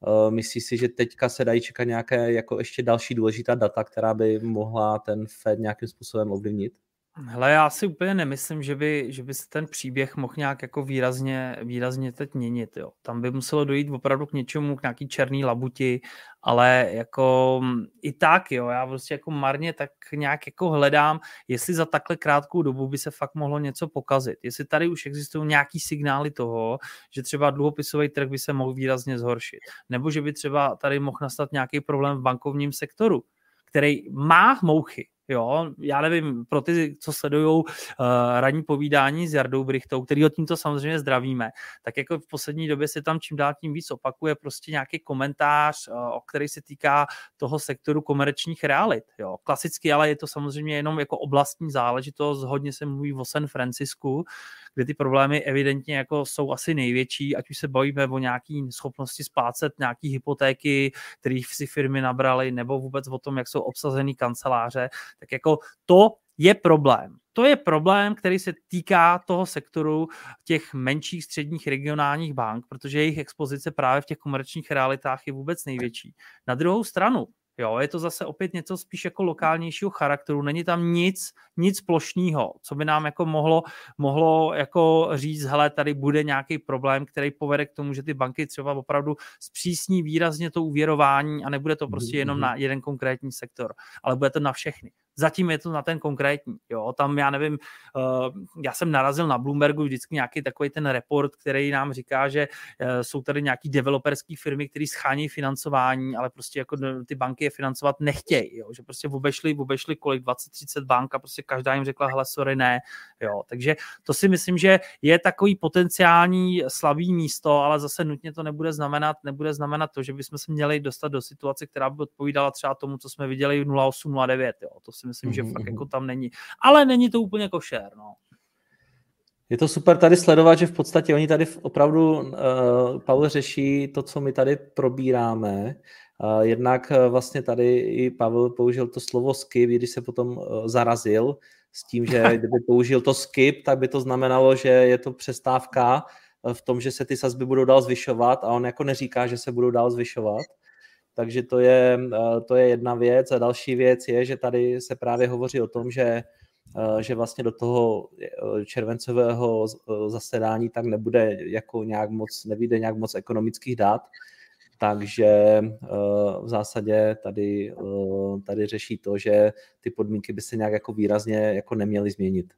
uh, myslíš si, že teďka se dají čekat nějaké jako ještě další důležitá data, která by mohla ten Fed nějakým způsobem ovlivnit? Hele, já si úplně nemyslím, že by, že by se ten příběh mohl nějak jako výrazně, výrazně teď měnit. Jo. Tam by muselo dojít opravdu k něčemu, k nějaký černý labuti, ale jako mm, i tak, jo, já prostě jako marně tak nějak jako hledám, jestli za takhle krátkou dobu by se fakt mohlo něco pokazit. Jestli tady už existují nějaký signály toho, že třeba dluhopisový trh by se mohl výrazně zhoršit, nebo že by třeba tady mohl nastat nějaký problém v bankovním sektoru, který má mouchy, Jo, já nevím, pro ty, co sledují uh, ranní povídání s Jardou Brichtou, který ho tímto samozřejmě zdravíme, tak jako v poslední době se tam čím dál tím víc opakuje prostě nějaký komentář, uh, o který se týká toho sektoru komerčních realit. Jo. Klasicky, ale je to samozřejmě jenom jako oblastní záležitost, hodně se mluví o San Francisku, kde ty problémy evidentně jako jsou asi největší, ať už se bavíme o nějaký schopnosti splácet nějaký hypotéky, kterých si firmy nabraly, nebo vůbec o tom, jak jsou obsazený kanceláře, tak jako to je problém. To je problém, který se týká toho sektoru těch menších středních regionálních bank, protože jejich expozice právě v těch komerčních realitách je vůbec největší. Na druhou stranu, Jo, je to zase opět něco spíš jako lokálnějšího charakteru, není tam nic, nic plošného, co by nám jako mohlo, mohlo jako říct, hele, tady bude nějaký problém, který povede k tomu, že ty banky třeba opravdu zpřísní výrazně to uvěrování a nebude to prostě jenom mhm. na jeden konkrétní sektor, ale bude to na všechny. Zatím je to na ten konkrétní. Jo, tam já nevím, uh, já jsem narazil na Bloombergu vždycky nějaký takový ten report, který nám říká, že uh, jsou tady nějaký developerské firmy, které schání financování, ale prostě jako ty banky je financovat nechtějí, jo, že prostě obešli, obešli kolik, 20-30 bank a prostě každá jim řekla, hele, sorry, ne, jo, takže to si myslím, že je takový potenciální slabý místo, ale zase nutně to nebude znamenat, nebude znamenat to, že bychom se měli dostat do situace, která by odpovídala třeba tomu, co jsme viděli v 0809, jo, to si myslím, že fakt jako tam není. Ale není to úplně košer, no. Je to super tady sledovat, že v podstatě oni tady opravdu, uh, Pavel řeší to, co my tady probíráme. Uh, jednak uh, vlastně tady i Pavel použil to slovo skip, když se potom uh, zarazil s tím, že kdyby použil to skip, tak by to znamenalo, že je to přestávka v tom, že se ty sazby budou dál zvyšovat a on jako neříká, že se budou dál zvyšovat. Takže to je, eh, to je jedna věc. A další věc je, že tady se právě hovoří o tom, že, eh, že vlastně do toho eh, červencového zasedání tak nebude jako nějak moc, nevíde nějak moc ekonomických dat, takže v zásadě tady, tady řeší to, že ty podmínky by se nějak jako výrazně jako neměly změnit.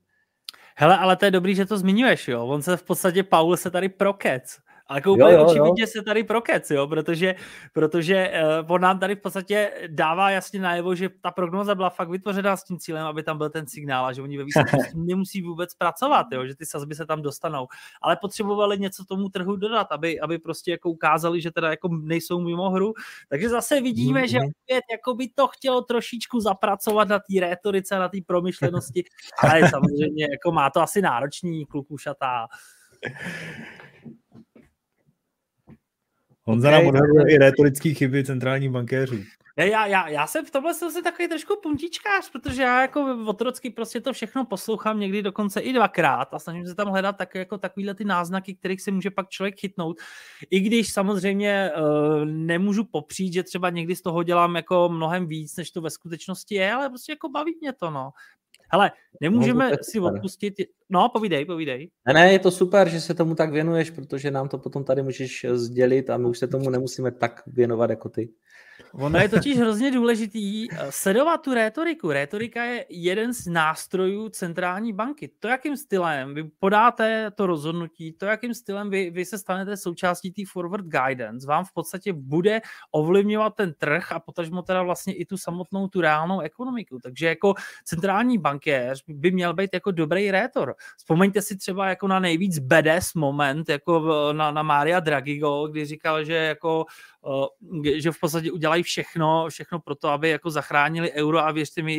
Hele, ale to je dobrý, že to zmiňuješ, jo. On se v podstatě, Paul se tady prokec. Ale jako úplně očividně se tady prokec, jo, protože, protože uh, on nám tady v podstatě dává jasně najevo, že ta prognoza byla fakt vytvořená s tím cílem, aby tam byl ten signál a že oni ve výsledku nemusí vůbec pracovat, jo, že ty sazby se tam dostanou. Ale potřebovali něco tomu trhu dodat, aby, aby prostě jako ukázali, že teda jako nejsou mimo hru. Takže zase vidíme, mm-hmm. že opět jako by to chtělo trošičku zapracovat na té rétorice, na té promyšlenosti, ale samozřejmě jako má to asi náročný klukušatá. Honza okay. nám odhaduje i retorické chyby centrálních bankéřů. Já, já, já jsem v tomhle jsem si takový trošku puntičkář, protože já jako otrocky prostě to všechno poslouchám někdy dokonce i dvakrát a snažím se tam hledat tak, jako takovýhle ty náznaky, kterých se může pak člověk chytnout. I když samozřejmě uh, nemůžu popřít, že třeba někdy z toho dělám jako mnohem víc, než to ve skutečnosti je, ale prostě jako baví mě to, no. Hele, nemůžeme no, si odpustit... No, povídej, povídej. Ne, ne, je to super, že se tomu tak věnuješ, protože nám to potom tady můžeš sdělit a my už se tomu nemusíme tak věnovat jako ty. Ono je totiž hrozně důležitý eh, sledovat tu rétoriku. Rétorika je jeden z nástrojů centrální banky. To, jakým stylem vy podáte to rozhodnutí, to, jakým stylem vy, vy se stanete součástí té forward guidance, vám v podstatě bude ovlivňovat ten trh a potažmo teda vlastně i tu samotnou, tu reálnou ekonomiku. Takže jako centrální bankéř by měl být jako dobrý rétor. Vzpomeňte si třeba jako na nejvíc bedes moment, jako na, na Mária Dragigo, kdy říkal, že jako že v podstatě udělají všechno, všechno pro to, aby jako zachránili euro a věřte mi,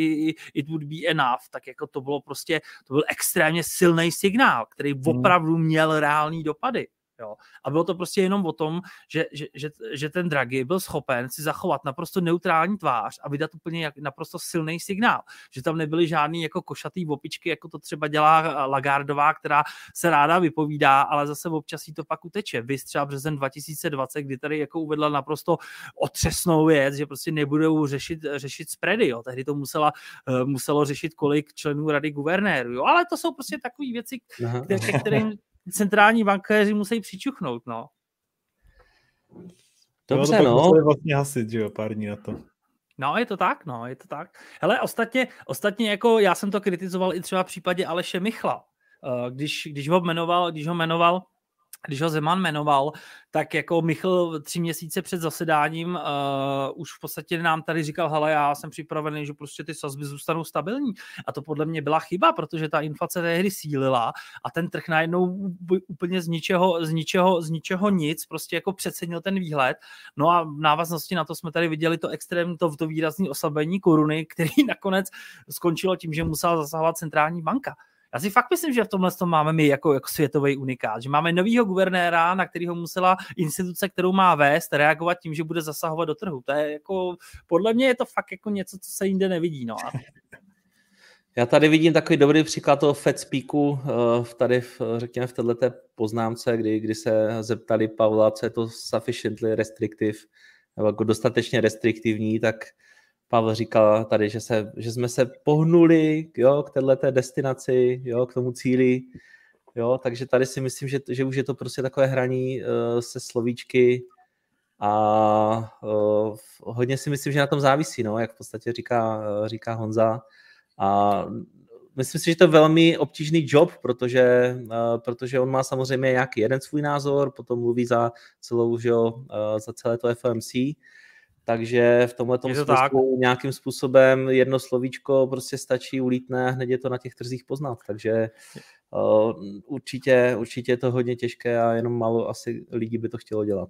it would be enough, tak jako to bylo prostě, to byl extrémně silný signál, který hmm. opravdu měl reální dopady. Jo. A bylo to prostě jenom o tom, že, že, že, že ten Draghi byl schopen si zachovat naprosto neutrální tvář a vydat úplně jak, naprosto silný signál. Že tam nebyly žádný jako košatý opičky, jako to třeba dělá Lagardová, která se ráda vypovídá, ale zase občas jí to pak uteče. Vy třeba březen 2020, kdy tady jako uvedla naprosto otřesnou věc, že prostě nebudou řešit, řešit spready. Jo. Tehdy to musela, uh, muselo řešit kolik členů rady guvernérů. Jo. Ale to jsou prostě takové věci, které, kterým centrální bankéři musí přičuchnout, no. Dobře, no. To vlastně hasit, že jo, pár dní na to. No, je to tak, no, je to tak. Hele, ostatně, ostatně jako já jsem to kritizoval i třeba v případě Aleše Michla, eh, když, když ho jmenoval, když ho jmenoval když ho Zeman jmenoval, tak jako Michal tři měsíce před zasedáním uh, už v podstatě nám tady říkal, hele, já jsem připravený, že prostě ty sazby zůstanou stabilní. A to podle mě byla chyba, protože ta inflace tehdy sílila a ten trh najednou úplně z ničeho, z ničeho, z ničeho nic prostě jako přecenil ten výhled. No a v návaznosti na to jsme tady viděli to extrémní, to, to výrazné oslabení koruny, který nakonec skončilo tím, že musela zasahovat centrální banka. Já si fakt myslím, že v tomhle tom máme my jako, jako světový unikát, že máme novýho guvernéra, na kterého musela instituce, kterou má vést, reagovat tím, že bude zasahovat do trhu. To je jako, podle mě je to fakt jako něco, co se jinde nevidí. No. Já tady vidím takový dobrý příklad toho Fed Speaku, eh, tady v, řekněme v této poznámce, kdy, kdy se zeptali Pavla, co je to sufficiently restrictive, nebo jako dostatečně restriktivní, tak Pavel říkal tady, že, se, že jsme se pohnuli jo, k této destinaci, jo, k tomu cíli, jo, takže tady si myslím, že, že už je to prostě takové hraní uh, se slovíčky a uh, hodně si myslím, že na tom závisí, no, jak v podstatě říká, uh, říká Honza. A myslím si, že to je velmi obtížný job, protože, uh, protože on má samozřejmě nějaký jeden svůj názor, potom mluví za celou, že jo, uh, za celé to FOMC, takže v tomhle tom smyslu nějakým způsobem jedno slovíčko prostě stačí, ulítne a hned je to na těch trzích poznat. Takže uh, určitě, určitě je to hodně těžké a jenom málo asi lidí by to chtělo dělat.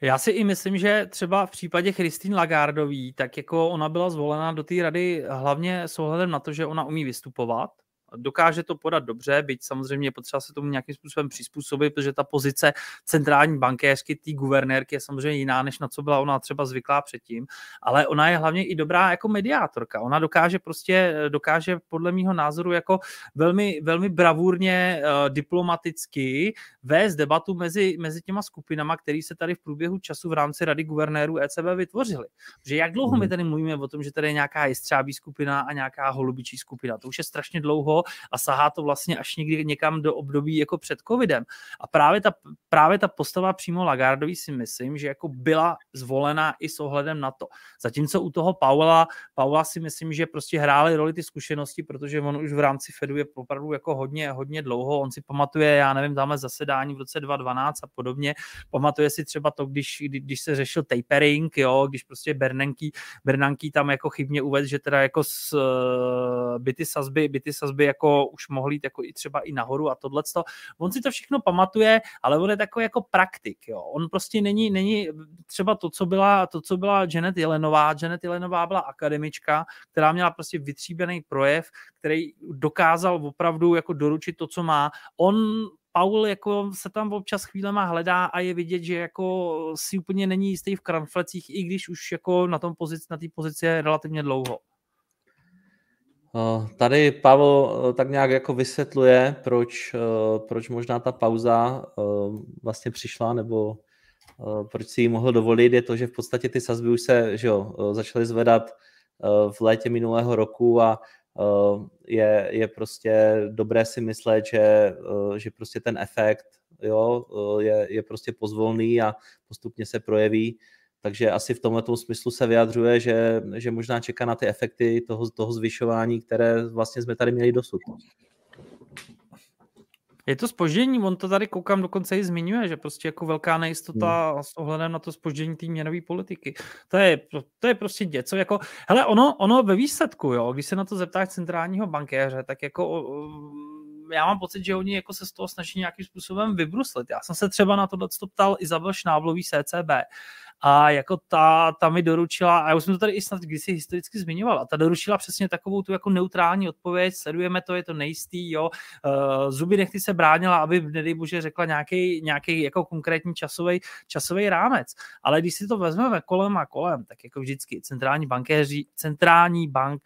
Já si i myslím, že třeba v případě Christine Lagardový, tak jako ona byla zvolena do té rady hlavně s ohledem na to, že ona umí vystupovat, dokáže to podat dobře, byť samozřejmě je potřeba se tomu nějakým způsobem přizpůsobit, protože ta pozice centrální bankéřky, té guvernérky je samozřejmě jiná, než na co byla ona třeba zvyklá předtím, ale ona je hlavně i dobrá jako mediátorka. Ona dokáže prostě, dokáže podle mého názoru jako velmi, velmi bravurně uh, diplomaticky vést debatu mezi, mezi těma skupinama, které se tady v průběhu času v rámci Rady guvernérů ECB vytvořily. Že jak dlouho my hmm. tady mluvíme o tom, že tady je nějaká jestřábí skupina a nějaká holubičí skupina. To už je strašně dlouho a sahá to vlastně až někdy někam do období jako před covidem. A právě ta, právě ta postava přímo Lagardový si myslím, že jako byla zvolena i s ohledem na to. Zatímco u toho Paula, Paula si myslím, že prostě hrály roli ty zkušenosti, protože on už v rámci Fedu je opravdu jako hodně, hodně dlouho. On si pamatuje, já nevím, dáme zasedání v roce 2012 a podobně. Pamatuje si třeba to, když, když se řešil tapering, jo, když prostě Bernanke, Bernanke tam jako chybně uvedl, že teda jako s, byty sazby, byty sazby jako už mohli jít jako i třeba i nahoru a tohle. On si to všechno pamatuje, ale on je takový jako praktik. Jo. On prostě není, není třeba to, co byla, to, co byla Janet Jelenová. Janet Jelenová byla akademička, která měla prostě vytříbený projev, který dokázal opravdu jako doručit to, co má. On Paul jako se tam občas chvílema hledá a je vidět, že jako si úplně není jistý v kranflecích, i když už jako na tom pozici, na té pozici je relativně dlouho. Eh, tady Pavel eh, tak nějak jako vysvětluje, proč, eh, proč možná ta pauza vlastně přišla, nebo proč si ji mohl dovolit, je to, že v podstatě ty sazby už se že jo, začaly zvedat v létě minulého roku a je, je prostě dobré si myslet, že, že prostě ten efekt jo, je, je prostě pozvolný a postupně se projeví takže asi v tomto smyslu se vyjadřuje, že, že možná čeká na ty efekty toho, toho zvyšování, které vlastně jsme tady měli dosud. Je to spoždění, on to tady koukám dokonce i zmiňuje, že prostě jako velká nejistota hmm. s ohledem na to spoždění té měnové politiky. To je, to je prostě něco jako, hele, ono, ono ve výsledku, jo, když se na to zeptáš centrálního bankéře, tak jako já mám pocit, že oni jako se z toho snaží nějakým způsobem vybruslit. Já jsem se třeba na to ptal Izabel Šnáblový z ECB a jako ta, ta mi doručila, a já už jsem to tady i snad kdysi historicky zmiňoval, a ta doručila přesně takovou tu jako neutrální odpověď, sledujeme to, je to nejistý, jo, uh, zuby nechty se bránila, aby nedej bože řekla nějaký, nějaký jako konkrétní časový, časový rámec, ale když si to vezmeme kolem a kolem, tak jako vždycky centrální bankéři, centrální bank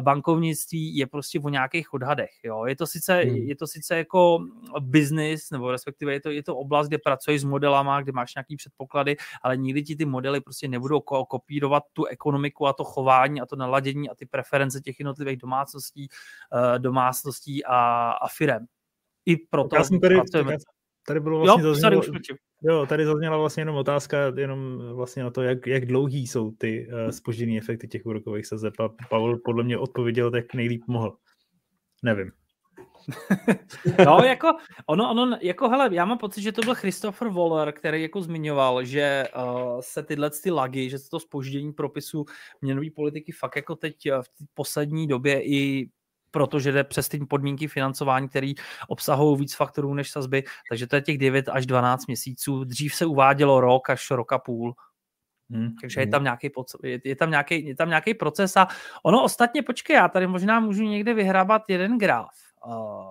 bankovnictví je prostě o nějakých odhadech. Jo. Je, to sice, hmm. je to sice jako business, nebo respektive je to, je to oblast, kde pracuješ s modelama, kde máš nějaký předpoklady, ale nikdy ti ty modely prostě nebudou kopírovat tu ekonomiku a to chování a to naladění a ty preference těch jednotlivých domácností, eh, domácností a, a firem. I proto já jsem tady, pracujeme. Tady bylo vlastně jo, zaznělo, sorry, jo, tady zazněla vlastně jenom otázka jenom vlastně na to, jak, jak dlouhý jsou ty uh, eh, spožděné efekty těch úrokových sazeb a Pavel podle mě odpověděl tak nejlíp mohl. Nevím. no, jako, ono, ono, jako, hele, já mám pocit, že to byl Christopher Waller, který jako zmiňoval, že uh, se tyhle ty lagy, že se to spoždění propisu měnové politiky fakt jako teď v poslední době i protože jde přes ty podmínky financování, které obsahují víc faktorů než sazby, takže to je těch 9 až 12 měsíců. Dřív se uvádělo rok až rok a půl. Hmm. Takže je hmm. tam, nějaký, je, je, tam nějaký, je tam nějaký proces a ono ostatně, počkej, já tady možná můžu někde vyhrábat jeden graf. Uh,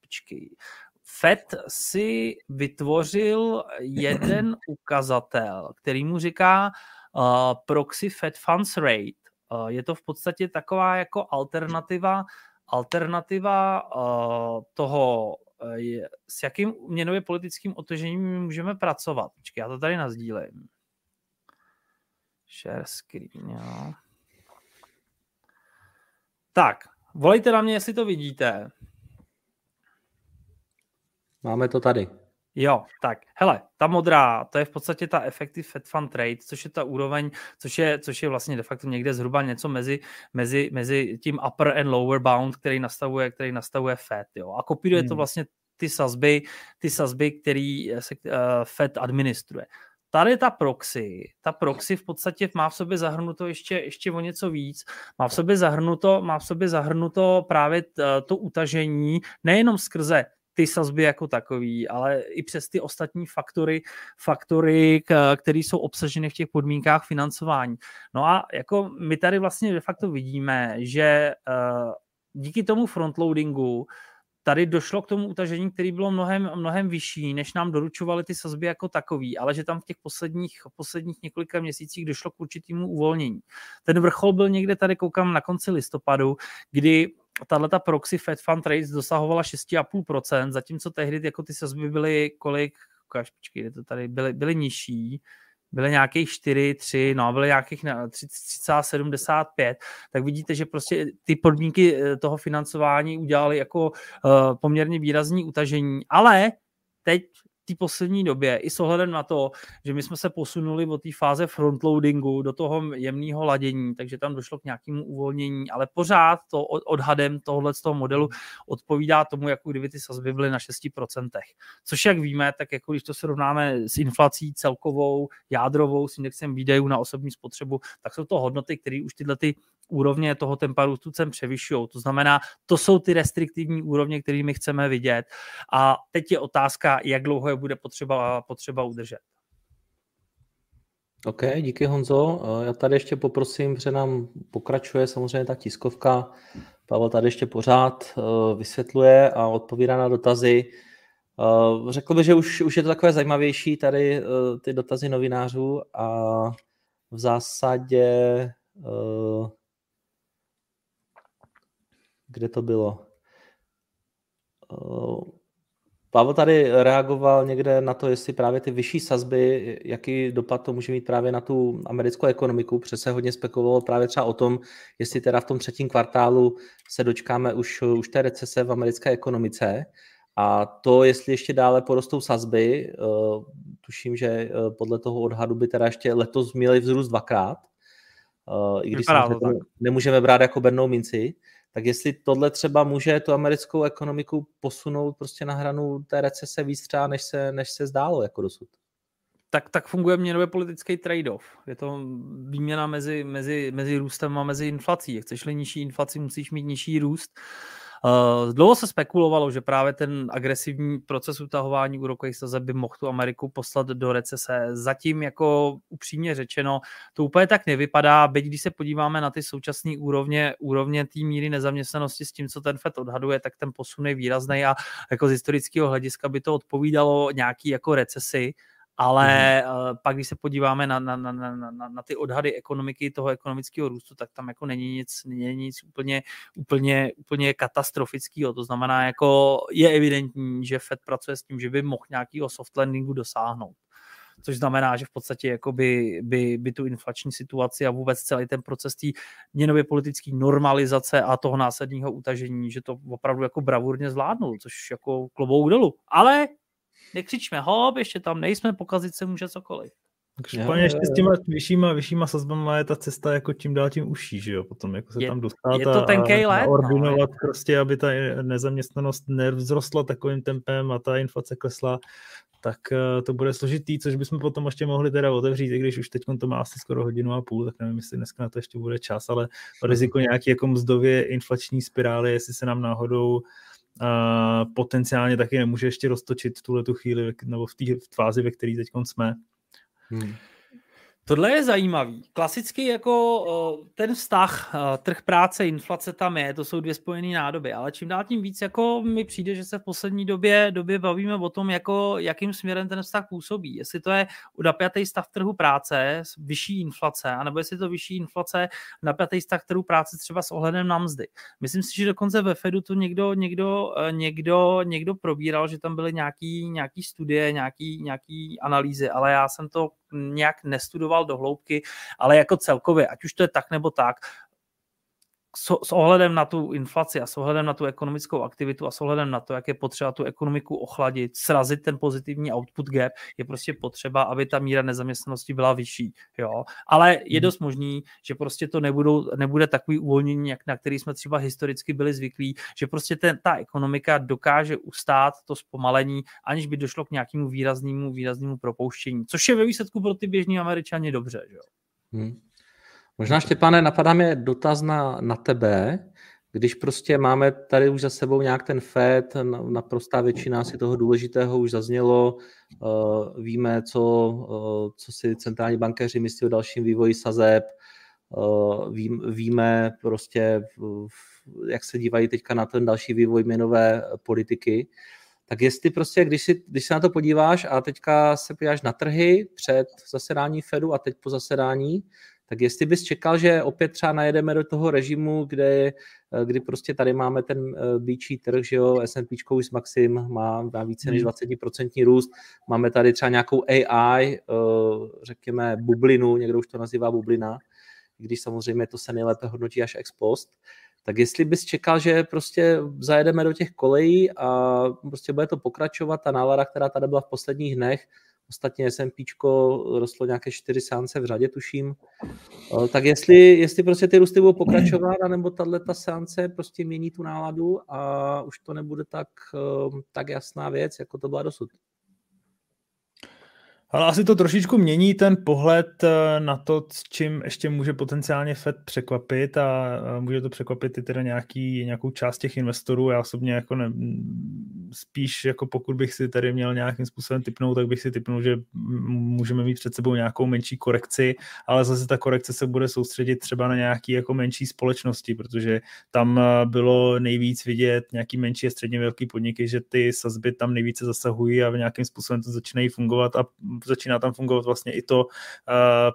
počkej. FED si vytvořil jeden ukazatel, který mu říká uh, proxy Fed Funds Rate. Uh, je to v podstatě taková jako alternativa, alternativa uh, toho, uh, s jakým měnově politickým otožením můžeme pracovat. Počkej, já to tady nazdílím. Share screen, jo. Tak, volejte na mě, jestli to vidíte. Máme to tady. Jo, tak, hele, ta modrá, to je v podstatě ta effective Fed Fund Rate, což je ta úroveň, což je, což je vlastně de facto někde zhruba něco mezi, mezi, mezi tím upper and lower bound, který nastavuje, který nastavuje Fed, jo. A kopíruje hmm. to vlastně ty sazby, ty sazby, který se uh, Fed administruje. Tady ta proxy, ta proxy v podstatě má v sobě zahrnuto ještě, ještě o něco víc. Má v sobě zahrnuto, má v sobě zahrnuto právě to utažení nejenom skrze ty sazby jako takový, ale i přes ty ostatní faktory, faktory, které jsou obsaženy v těch podmínkách financování. No a jako my tady vlastně de facto vidíme, že uh, díky tomu frontloadingu tady došlo k tomu utažení, který bylo mnohem, mnohem vyšší, než nám doručovaly ty sazby jako takový, ale že tam v těch posledních, posledních několika měsících došlo k určitému uvolnění. Ten vrchol byl někde tady, koukám, na konci listopadu, kdy tahle ta proxy Fed Fund Rates dosahovala 6,5%, zatímco tehdy jako ty sazby byly kolik, ukáž, počkej, to tady byly, byly nižší, byly nějakých 4, 3, no byly nějakých 3,75, tak vidíte, že prostě ty podmínky eh, toho financování udělali jako uh, poměrně výrazní utažení, ale teď té poslední době, i s ohledem na to, že my jsme se posunuli od té fáze frontloadingu do toho jemného ladění, takže tam došlo k nějakému uvolnění, ale pořád to odhadem tohohle z toho modelu odpovídá tomu, jako kdyby ty sazby byly na 6%. Což jak víme, tak jako když to srovnáme s inflací celkovou, jádrovou, s indexem výdajů na osobní spotřebu, tak jsou to hodnoty, které už tyhle ty úrovně toho tempa růstu cen převyšují. To znamená, to jsou ty restriktivní úrovně, které my chceme vidět. A teď je otázka, jak dlouho je bude potřeba, potřeba udržet. OK, díky Honzo. Já tady ještě poprosím, že nám pokračuje samozřejmě ta tiskovka. Pavel tady ještě pořád eh, vysvětluje a odpovídá na dotazy. Eh, řekl bych, že už, už je to takové zajímavější tady eh, ty dotazy novinářů a v zásadě kde to bylo? Eh, Pavel tady reagoval někde na to, jestli právě ty vyšší sazby, jaký dopad to může mít právě na tu americkou ekonomiku, protože se hodně spekulovalo právě třeba o tom, jestli teda v tom třetím kvartálu se dočkáme už, už té recese v americké ekonomice. A to, jestli ještě dále porostou sazby, eh, tuším, že eh, podle toho odhadu by teda ještě letos měli vzrůst dvakrát, i když to nemůžeme brát jako bernou minci, tak jestli tohle třeba může tu americkou ekonomiku posunout prostě na hranu té recese víc třeba, než se, než se zdálo jako dosud. Tak, tak funguje měnově politický trade-off. Je to výměna mezi, mezi, mezi růstem a mezi inflací. Chceš-li nižší inflaci, musíš mít nižší růst. Uh, dlouho se spekulovalo, že právě ten agresivní proces utahování úrokových sazeb by mohl tu Ameriku poslat do recese. Zatím, jako upřímně řečeno, to úplně tak nevypadá, byť když se podíváme na ty současné úrovně, úrovně té míry nezaměstnanosti s tím, co ten FED odhaduje, tak ten posun je výrazný a jako z historického hlediska by to odpovídalo nějaký jako recesi ale mm. pak, když se podíváme na, na, na, na, na, na ty odhady ekonomiky, toho ekonomického růstu, tak tam jako není nic, není nic úplně, úplně, úplně katastrofického. To znamená, jako je evidentní, že Fed pracuje s tím, že by mohl nějakého soft landingu dosáhnout což znamená, že v podstatě jako by, by, by tu inflační situaci a vůbec celý ten proces té měnově politické normalizace a toho následního utažení, že to opravdu jako bravurně zvládnul, což jako klobouk dolů. Ale nekřičme hop, ještě tam nejsme, pokazit se může cokoliv. Každopádně ještě s těma vyššíma, vyššíma sazbama je ta cesta jako tím dál tím užší, že jo, potom jako se je, tam dostat je to tenkej let, ordinovat no, prostě, aby ta nezaměstnanost nevzrostla takovým tempem a ta inflace klesla, tak uh, to bude složitý, což bychom potom ještě mohli teda otevřít, i když už teď to má asi skoro hodinu a půl, tak nevím, jestli dneska na to ještě bude čas, ale riziko nějaký jako mzdově inflační spirály, jestli se nám náhodou uh, potenciálně taky nemůže ještě roztočit tuhle tu chvíli, nebo v té fázi, ve které teď jsme, Hmm. Tohle je zajímavý. Klasicky jako ten vztah, trh práce, inflace tam je, to jsou dvě spojené nádoby, ale čím dál tím víc jako mi přijde, že se v poslední době, době bavíme o tom, jako, jakým směrem ten vztah působí. Jestli to je napjatý stav trhu práce, vyšší inflace, anebo jestli to vyšší inflace, napjatý stav trhu práce třeba s ohledem na mzdy. Myslím si, že dokonce ve Fedu to někdo, někdo, e, někdo, někdo probíral, že tam byly nějaký, nějaký studie, nějaký, nějaký analýzy, ale já jsem to nějak nestudoval do hloubky, ale jako celkově, ať už to je tak nebo tak, s ohledem na tu inflaci a s ohledem na tu ekonomickou aktivitu a s ohledem na to, jak je potřeba tu ekonomiku ochladit, srazit ten pozitivní output gap, je prostě potřeba, aby ta míra nezaměstnanosti byla vyšší. Jo? Ale je mhm. dost možný, že prostě to nebudou, nebude takový uvolnění, na který jsme třeba historicky byli zvyklí, že prostě ten, ta ekonomika dokáže ustát to zpomalení, aniž by došlo k nějakému výraznému, výraznému propouštění, což je ve výsledku pro ty běžní američani dobře. Že jo? Hmm. Možná, Štěpáne, napadá mě dotaz na, na tebe, když prostě máme tady už za sebou nějak ten FED, naprostá většina si toho důležitého už zaznělo, uh, víme, co, uh, co si centrální bankéři myslí o dalším vývoji sazeb, ví, víme prostě, jak se dívají teďka na ten další vývoj měnové politiky, tak jestli prostě, když, si, když se na to podíváš a teďka se podíváš na trhy před zasedání Fedu a teď po zasedání, tak jestli bys čekal, že opět třeba najedeme do toho režimu, kde, eh, kdy prostě tady máme ten eh, býčí trh, že jo, S&P už Maxim má, má více než 20% hmm. růst, máme tady třeba nějakou AI, eh, řekněme bublinu, někdo už to nazývá bublina, když samozřejmě to se nejlépe hodnotí až ex post, tak jestli bys čekal, že prostě zajedeme do těch kolejí a prostě bude to pokračovat, ta nálada, která tady byla v posledních dnech, Ostatně S&P rostlo nějaké čtyři seance v řadě, tuším. Eh, tak jestli, jestli prostě ty růsty budou pokračovat, anebo tahle ta seance prostě mění tu náladu a už to nebude tak, eh, tak jasná věc, jako to byla dosud. Ale asi to trošičku mění ten pohled eh, na to, s čím ještě může potenciálně Fed překvapit a může to překvapit i teda nějaký, nějakou část těch investorů. Já osobně jako ne, spíš jako pokud bych si tady měl nějakým způsobem typnout, tak bych si typnul, že můžeme mít před sebou nějakou menší korekci, ale zase ta korekce se bude soustředit třeba na nějaký jako menší společnosti, protože tam eh, bylo nejvíc vidět nějaký menší a středně velký podniky, že ty sazby tam nejvíce zasahují a v nějakým způsobem to začínají fungovat a začíná tam fungovat vlastně i to uh,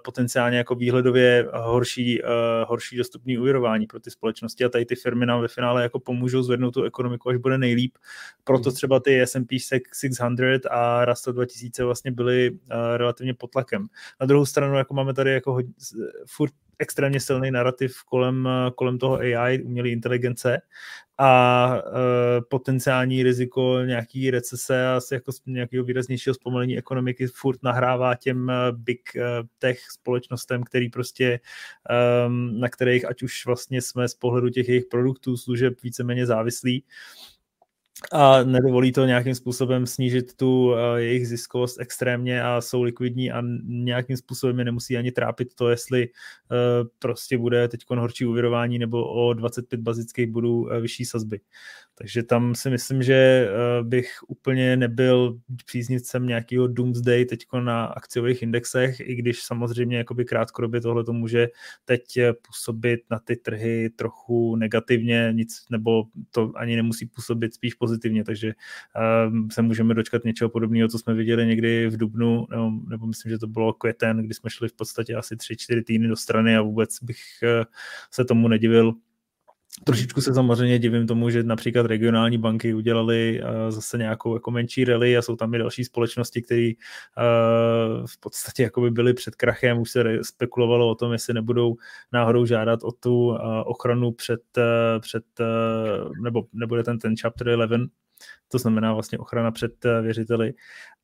potenciálně jako výhledově horší, uh, horší dostupný úvěrování pro ty společnosti a tady ty firmy nám ve finále jako pomůžou zvednout tu ekonomiku, až bude nejlíp. Proto třeba ty S&P 600 a Russell 2000 vlastně byly relativně pod tlakem. Na druhou stranu jako máme tady jako hodně, furt extrémně silný narrativ kolem, kolem toho AI, umělé inteligence a uh, potenciální riziko nějaký recese a jako nějakého výraznějšího zpomalení ekonomiky furt nahrává těm big uh, tech společnostem, který prostě um, na kterých ať už vlastně jsme z pohledu těch jejich produktů, služeb víceméně závislí, a nedovolí to nějakým způsobem snížit tu uh, jejich ziskovost extrémně a jsou likvidní a nějakým způsobem je nemusí ani trápit to, jestli uh, prostě bude teď horší uvěrování nebo o 25 bazických budou uh, vyšší sazby. Takže tam si myslím, že bych úplně nebyl příznivcem nějakého doomsday teď na akciových indexech, i když samozřejmě jakoby krátkodobě tohle to může teď působit na ty trhy trochu negativně, nic, nebo to ani nemusí působit spíš pozitivně, takže uh, se můžeme dočkat něčeho podobného, co jsme viděli někdy v Dubnu, nebo, nebo myslím, že to bylo květen, kdy jsme šli v podstatě asi 3-4 týdny do strany a vůbec bych uh, se tomu nedivil. Trošičku se samozřejmě divím tomu, že například regionální banky udělali uh, zase nějakou jako menší rally a jsou tam i další společnosti, které uh, v podstatě jako by byly před krachem, už se spekulovalo o tom, jestli nebudou náhodou žádat o tu uh, ochranu před, před nebo nebude ten, ten chapter 11, to znamená vlastně ochrana před věřiteli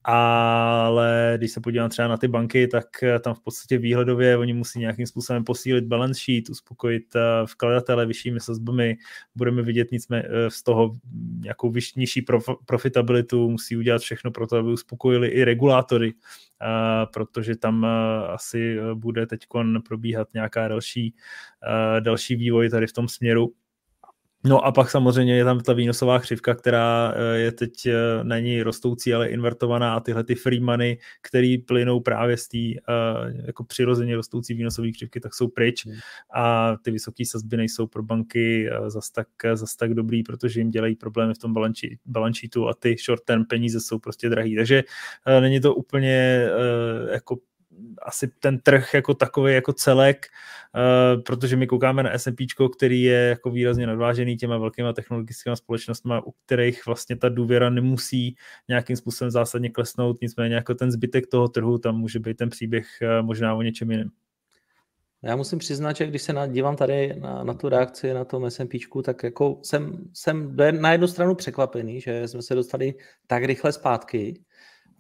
ale když se podívám třeba na ty banky, tak tam v podstatě výhledově oni musí nějakým způsobem posílit balance sheet, uspokojit vkladatele vyššími sazbami, budeme vidět nicméně z toho nějakou vyšší, nižší profitabilitu, musí udělat všechno pro to, aby uspokojili i regulátory, protože tam asi bude teď probíhat nějaká další, další vývoj tady v tom směru. No a pak samozřejmě je tam ta výnosová křivka, která eh, je teď eh, není rostoucí, ale invertovaná a tyhle ty free money, který plynou právě z té uh, jako přirozeně rostoucí výnosové křivky, tak jsou pryč hmm. a ty vysoké sazby nejsou pro banky zas tak, zas tak dobrý, protože jim dělají problémy v tom balance sheetu a ty short term peníze jsou prostě drahý. Takže není to úplně jako asi ten trh jako takový jako celek, uh, protože my koukáme na S&P, který je jako výrazně nadvážený těma velkýma technologickými společnostmi, u kterých vlastně ta důvěra nemusí nějakým způsobem zásadně klesnout, nicméně jako ten zbytek toho trhu, tam může být ten příběh uh, možná o něčem jiném. Já musím přiznat, že když se dívám tady na, na tu reakci na tom SMP, tak jako jsem, jsem na jednu stranu překvapený, že jsme se dostali tak rychle zpátky,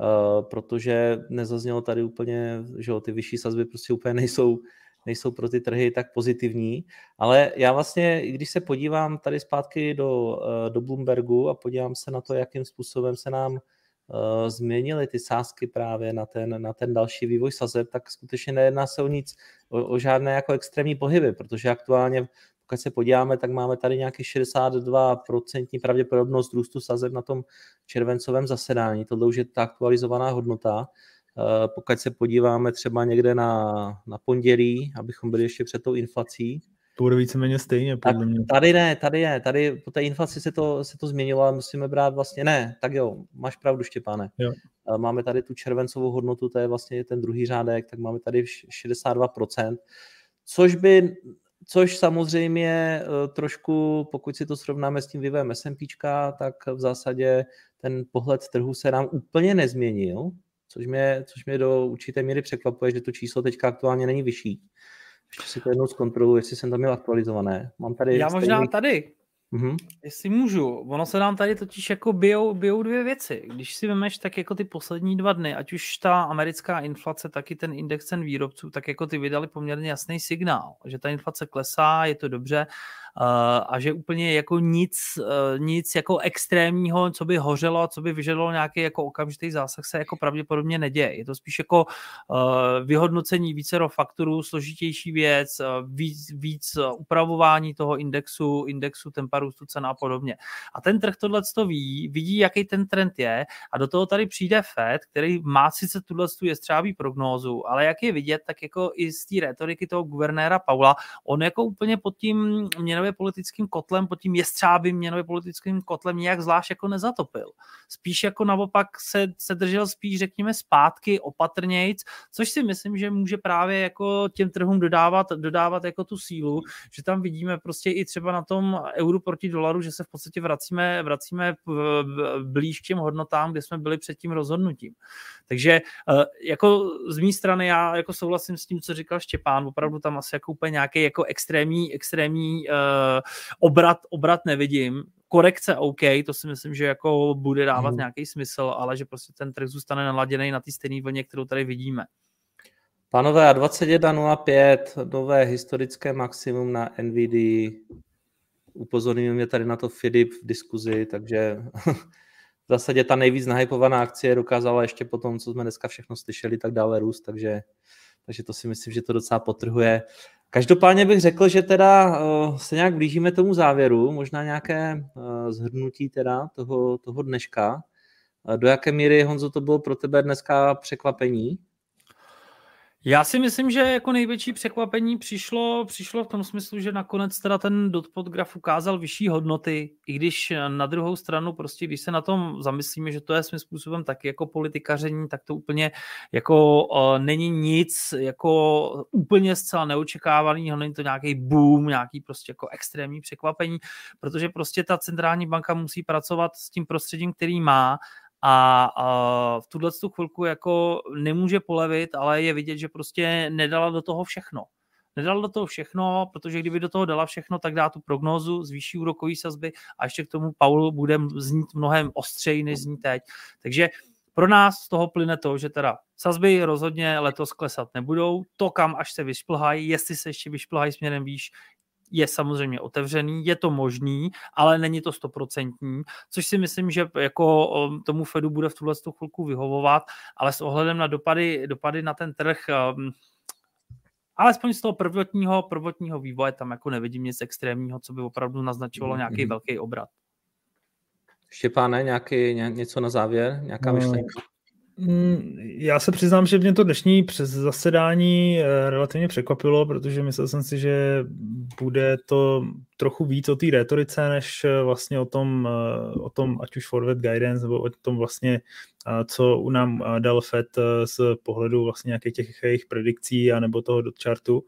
Eh, protože nezaznělo tady úplně, že ty vyšší sazby prostě úplně nejsou, nejsou pro ty trhy tak pozitivní, ale já vlastně, když se podívám tady zpátky do, eh, do Bloombergu a podívám se na to, jakým způsobem se nám uh, změnily ty sázky právě na ten, na ten další vývoj sazeb, tak skutečně nejedná se o nic, o, o žádné jako extrémní pohyby, protože aktuálně pokud se podíváme, tak máme tady nějaký 62% pravděpodobnost růstu sazeb na tom červencovém zasedání. Tohle už je ta aktualizovaná hodnota. Eh, pokud se podíváme třeba někde na, na pondělí, abychom byli ještě před tou inflací, to bude víceméně stejně, podle mě. Tady ne, tady je, tady po té inflaci se to, se to změnilo, ale musíme brát vlastně, ne, tak jo, máš pravdu Štěpáne. Jo. Eh, máme tady tu červencovou hodnotu, to je vlastně ten druhý řádek, tak máme tady 62%, což by Což samozřejmě eh, trošku, pokud si to srovnáme s tím vývojem SMP, tak v zásadě ten pohled trhu se nám úplně nezměnil, což mě, což mě do určité míry překvapuje, že to číslo teďka aktuálně není vyšší. Ještě si to jednou zkontroluji, jestli jsem tam měl aktualizované. Mám tady Já možná stejný... tady. Mm-hmm. Jestli můžu, ono se nám tady totiž jako bijou, bijou dvě věci. Když si vemeš tak jako ty poslední dva dny, ať už ta americká inflace, tak i ten index cen výrobců, tak jako ty vydali poměrně jasný signál, že ta inflace klesá, je to dobře, a že úplně jako nic, e, nic jako extrémního, co by hořelo a co by vyžadovalo nějaký jako okamžitý zásah se jako pravděpodobně neděje. Je to spíš jako e, vyhodnocení vícero faktorů, složitější věc, víc, víc upravování toho indexu, indexu tempa růstu cena a podobně. A ten trh tohle to ví, vidí, jaký ten trend je a do toho tady přijde Fed, který má sice tuhle tu jestřábí prognózu, ale jak je vidět, tak jako i z té retoriky toho guvernéra Paula, on jako úplně pod tím měnovým měnově politickým kotlem, pod tím jestřábým měnově politickým kotlem nějak zvlášť jako nezatopil. Spíš jako naopak se, se držel spíš, řekněme, zpátky, opatrnějc, což si myslím, že může právě jako těm trhům dodávat, dodávat jako tu sílu, že tam vidíme prostě i třeba na tom euru proti dolaru, že se v podstatě vracíme, vracíme blíž k těm hodnotám, kde jsme byli před tím rozhodnutím. Takže eh, jako z mé strany já jako souhlasím s tím, co říkal Štěpán, opravdu tam asi jako úplně nějaký jako extrémní, extrémní uh, obrat, obrat nevidím. Korekce OK, to si myslím, že jako bude dávat hmm. nějaký smysl, ale že prostě ten trh zůstane naladěný na té stejné vlně, kterou tady vidíme. Pánové, 21.05, nové historické maximum na NVD. Upozorňuji mě tady na to Filip v diskuzi, takže v zásadě ta nejvíc nahypovaná akcie dokázala ještě po tom, co jsme dneska všechno slyšeli, tak dále růst, takže, takže to si myslím, že to docela potrhuje. Každopádně bych řekl, že teda uh, se nějak blížíme tomu závěru, možná nějaké uh, zhrnutí teda toho, toho dneška. Uh, do jaké míry, Honzo, to bylo pro tebe dneska překvapení? Já si myslím, že jako největší překvapení přišlo, přišlo v tom smyslu, že nakonec teda ten dotpod graf ukázal vyšší hodnoty, i když na druhou stranu prostě, když se na tom zamyslíme, že to je svým způsobem taky jako politikaření, tak to úplně jako uh, není nic jako úplně zcela neočekávaného, není to nějaký boom, nějaký prostě jako extrémní překvapení, protože prostě ta centrální banka musí pracovat s tím prostředím, který má a, a v tuhle tu chvilku jako nemůže polevit, ale je vidět, že prostě nedala do toho všechno. Nedala do toho všechno, protože kdyby do toho dala všechno, tak dá tu prognózu, zvýší úrokový sazby a ještě k tomu Paul bude znít mnohem ostřeji, než zní teď. Takže Pro nás z toho plyne to, že teda sazby rozhodně letos klesat nebudou. To, kam až se vyšplhají, jestli se ještě vyšplhají směrem výš, je samozřejmě otevřený, je to možný, ale není to stoprocentní, což si myslím, že jako tomu Fedu bude v tuhle chvilku vyhovovat, ale s ohledem na dopady, dopady na ten trh, um, alespoň z toho prvotního, prvotního vývoje tam jako nevidím nic extrémního, co by opravdu naznačovalo nějaký mm-hmm. velký obrat. Štěpáne, nějaký, ně, něco na závěr? Nějaká no, myšlenka? Mm, já se přiznám, že mě to dnešní přes zasedání eh, relativně překvapilo, protože myslel jsem si, že bude to trochu víc o té retorice, než eh, vlastně o tom, eh, o tom, ať už forward guidance, nebo o tom vlastně, co u nám dal FED z pohledu vlastně nějakých těch jejich predikcí a nebo toho dot chartu.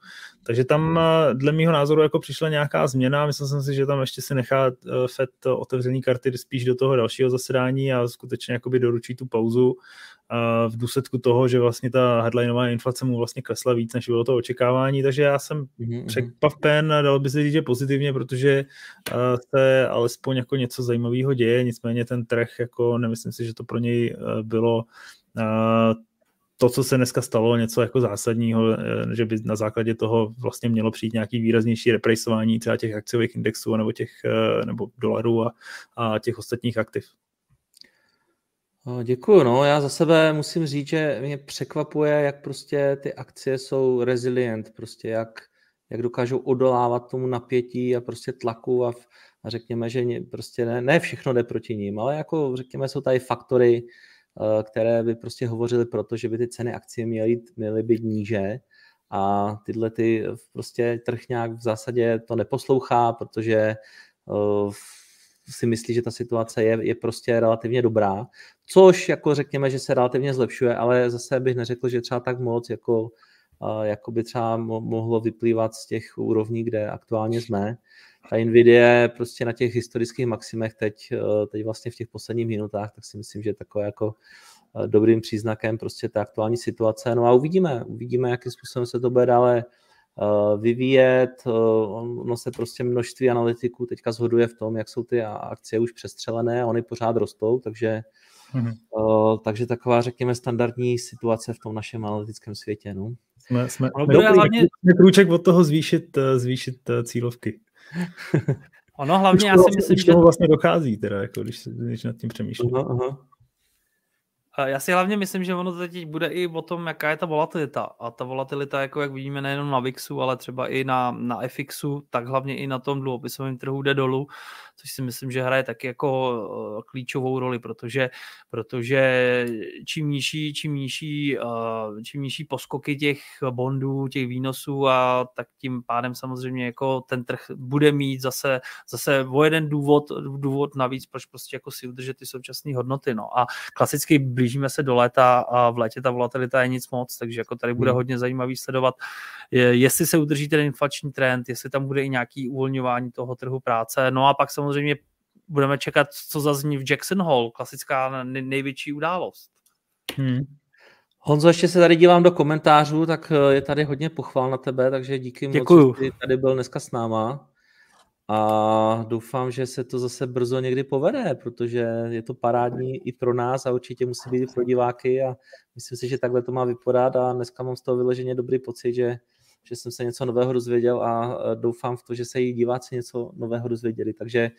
Takže tam dle mého názoru jako přišla nějaká změna. Myslel jsem si, že tam ještě si nechá FED otevřený karty spíš do toho dalšího zasedání a skutečně jakoby doručí tu pauzu v důsledku toho, že vlastně ta headlineová inflace mu vlastně klesla víc, než bylo to očekávání, takže já jsem mm-hmm. překvapen a dal by se říct, že pozitivně, protože se alespoň jako něco zajímavého děje, nicméně ten trh, jako nemyslím si, že to pro něj bylo to, co se dneska stalo, něco jako zásadního, e, že by na základě toho vlastně mělo přijít nějaký výraznější represování třeba těch akciových indexů nebo těch e, nebo dolarů a, a těch ostatních aktiv. Děkuju, no. Já za sebe musím říct, že mě překvapuje, jak prostě ty akcie jsou resilient, prostě jak, jak dokážou odolávat tomu napětí a prostě tlaku a, a řekněme, že prostě ne, ne všechno jde proti ním, ale jako řekněme, jsou tady faktory, eh, které by prostě hovořily pro to, že by ty ceny akcie měly, měly být níže a tyhle ty prostě trh nějak v zásadě to neposlouchá, protože uh, si myslí, že ta situace je, je prostě relativně dobrá, což jako řekněme, že se relativně zlepšuje, ale zase bych neřekl, že třeba tak moc, jako, jako by třeba mohlo vyplývat z těch úrovní, kde aktuálně jsme. Ta Nvidia je prostě na těch historických maximech teď, e, teď vlastně v těch posledních minutách, tak si myslím, že je takové jako e, dobrým příznakem prostě té aktuální situace. No a uvidíme, uvidíme, jakým způsobem se to bude dále vyvíjet. Eh, ono se prostě množství analytiků teďka zhoduje v tom, jak jsou ty akcie už přestřelené a oni pořád rostou, takže, mm-hmm. takže taková, řekněme, standardní situace v tom našem analytickém světě. No. Jsme, jsme, jsme hlavně... krůček od toho zvýšit, zvýšit cílovky. Ono hlavně, já si myslím, že... vlastně dochází, teda, jako, když, když nad tím přemýšlím. Aha, aha. Já si hlavně myslím, že ono teď bude i o tom, jaká je ta volatilita. A ta volatilita, jako jak vidíme nejenom na VIXu, ale třeba i na, na FXu, tak hlavně i na tom dluhopisovém trhu jde dolů což si myslím, že hraje taky jako eh, klíčovou roli, protože, protože čím nižší, čím nižší, eh, čím nižší poskoky těch bondů, těch výnosů a tak tím pádem samozřejmě jako ten trh bude mít zase, zase o jeden důvod, důvod navíc, proč prostě jako si udržet ty současné hodnoty. No a klasicky blížíme se do léta a v létě ta volatilita je nic moc, takže jako tady bude hmm. hodně zajímavý sledovat, jestli se udrží ten inflační trend, jestli tam bude i nějaký uvolňování toho trhu práce. No a pak samozřejmě budeme čekat, co zazní v Jackson Hall, klasická největší událost. Hmm. Honzo, ještě se tady dívám do komentářů, tak eh, je tady hodně pochval na tebe, takže díky Děkuju. moc, že jsi tady byl dneska s náma. A doufám, že se to zase brzo někdy povede, protože je to parádní i pro nás a určitě musí být i pro diváky a myslím si, že takhle to má vypadat a dneska mám z toho vyloženě dobrý pocit, že že jsem se něco nového dozvěděl a e, doufám v to, že se jí diváci něco nového dozvěděli. Takže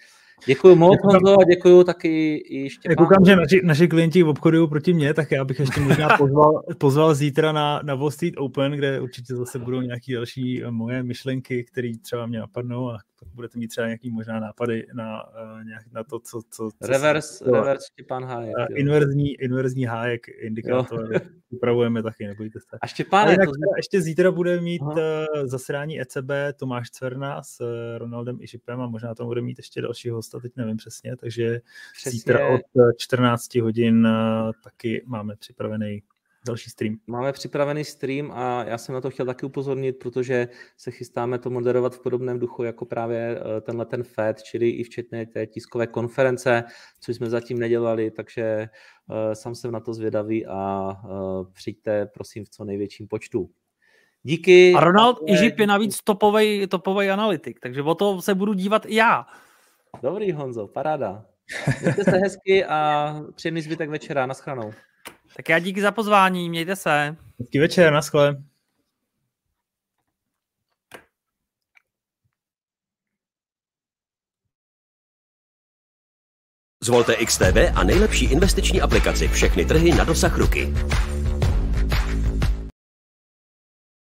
děkuji moc, Honzo, a děkuji taky i Štěpánu. Koukám, že naši, naši klienti obchodují proti mně, tak já bych ještě možná pozval, pozval zítra na, na Wall Street Open, kde určitě zase budou nějaké další e, moje myšlenky, které třeba mě napadnou a budete mít třeba nějaký možná nápady na, uh, nějak, na to, co... co, co reverse, to, reverse Štěpán Hájek. Inverzní, inverzní Hájek indikátor upravujeme taky, nebojte se. A Štěpáne, to... ještě zítra bude mít uh, zasedání ECB Tomáš Cverna s Ronaldem Išipem a možná tam bude mít ještě dalšího hosta, teď nevím přesně, takže přesně. zítra od 14 hodin uh, taky máme připravený další stream. Máme připravený stream a já jsem na to chtěl taky upozornit, protože se chystáme to moderovat v podobném duchu jako právě eh, tenhle ten FED, čili i včetně té tiskové konference, což jsme zatím nedělali, takže uh, sám jsem na to zvědavý a uh, přijďte prosím v co největším počtu. Díky. A Ronald Ižip je navíc topový, topový analytik, takže o to se budu dívat i já. Dobrý Honzo, paráda. Mějte se hezky a příjemný zbytek večera. Naschranou. Tak já díky za pozvání, mějte se. Hezký večer, naschle. Zvolte XTB a nejlepší investiční aplikaci. Všechny trhy na dosah ruky.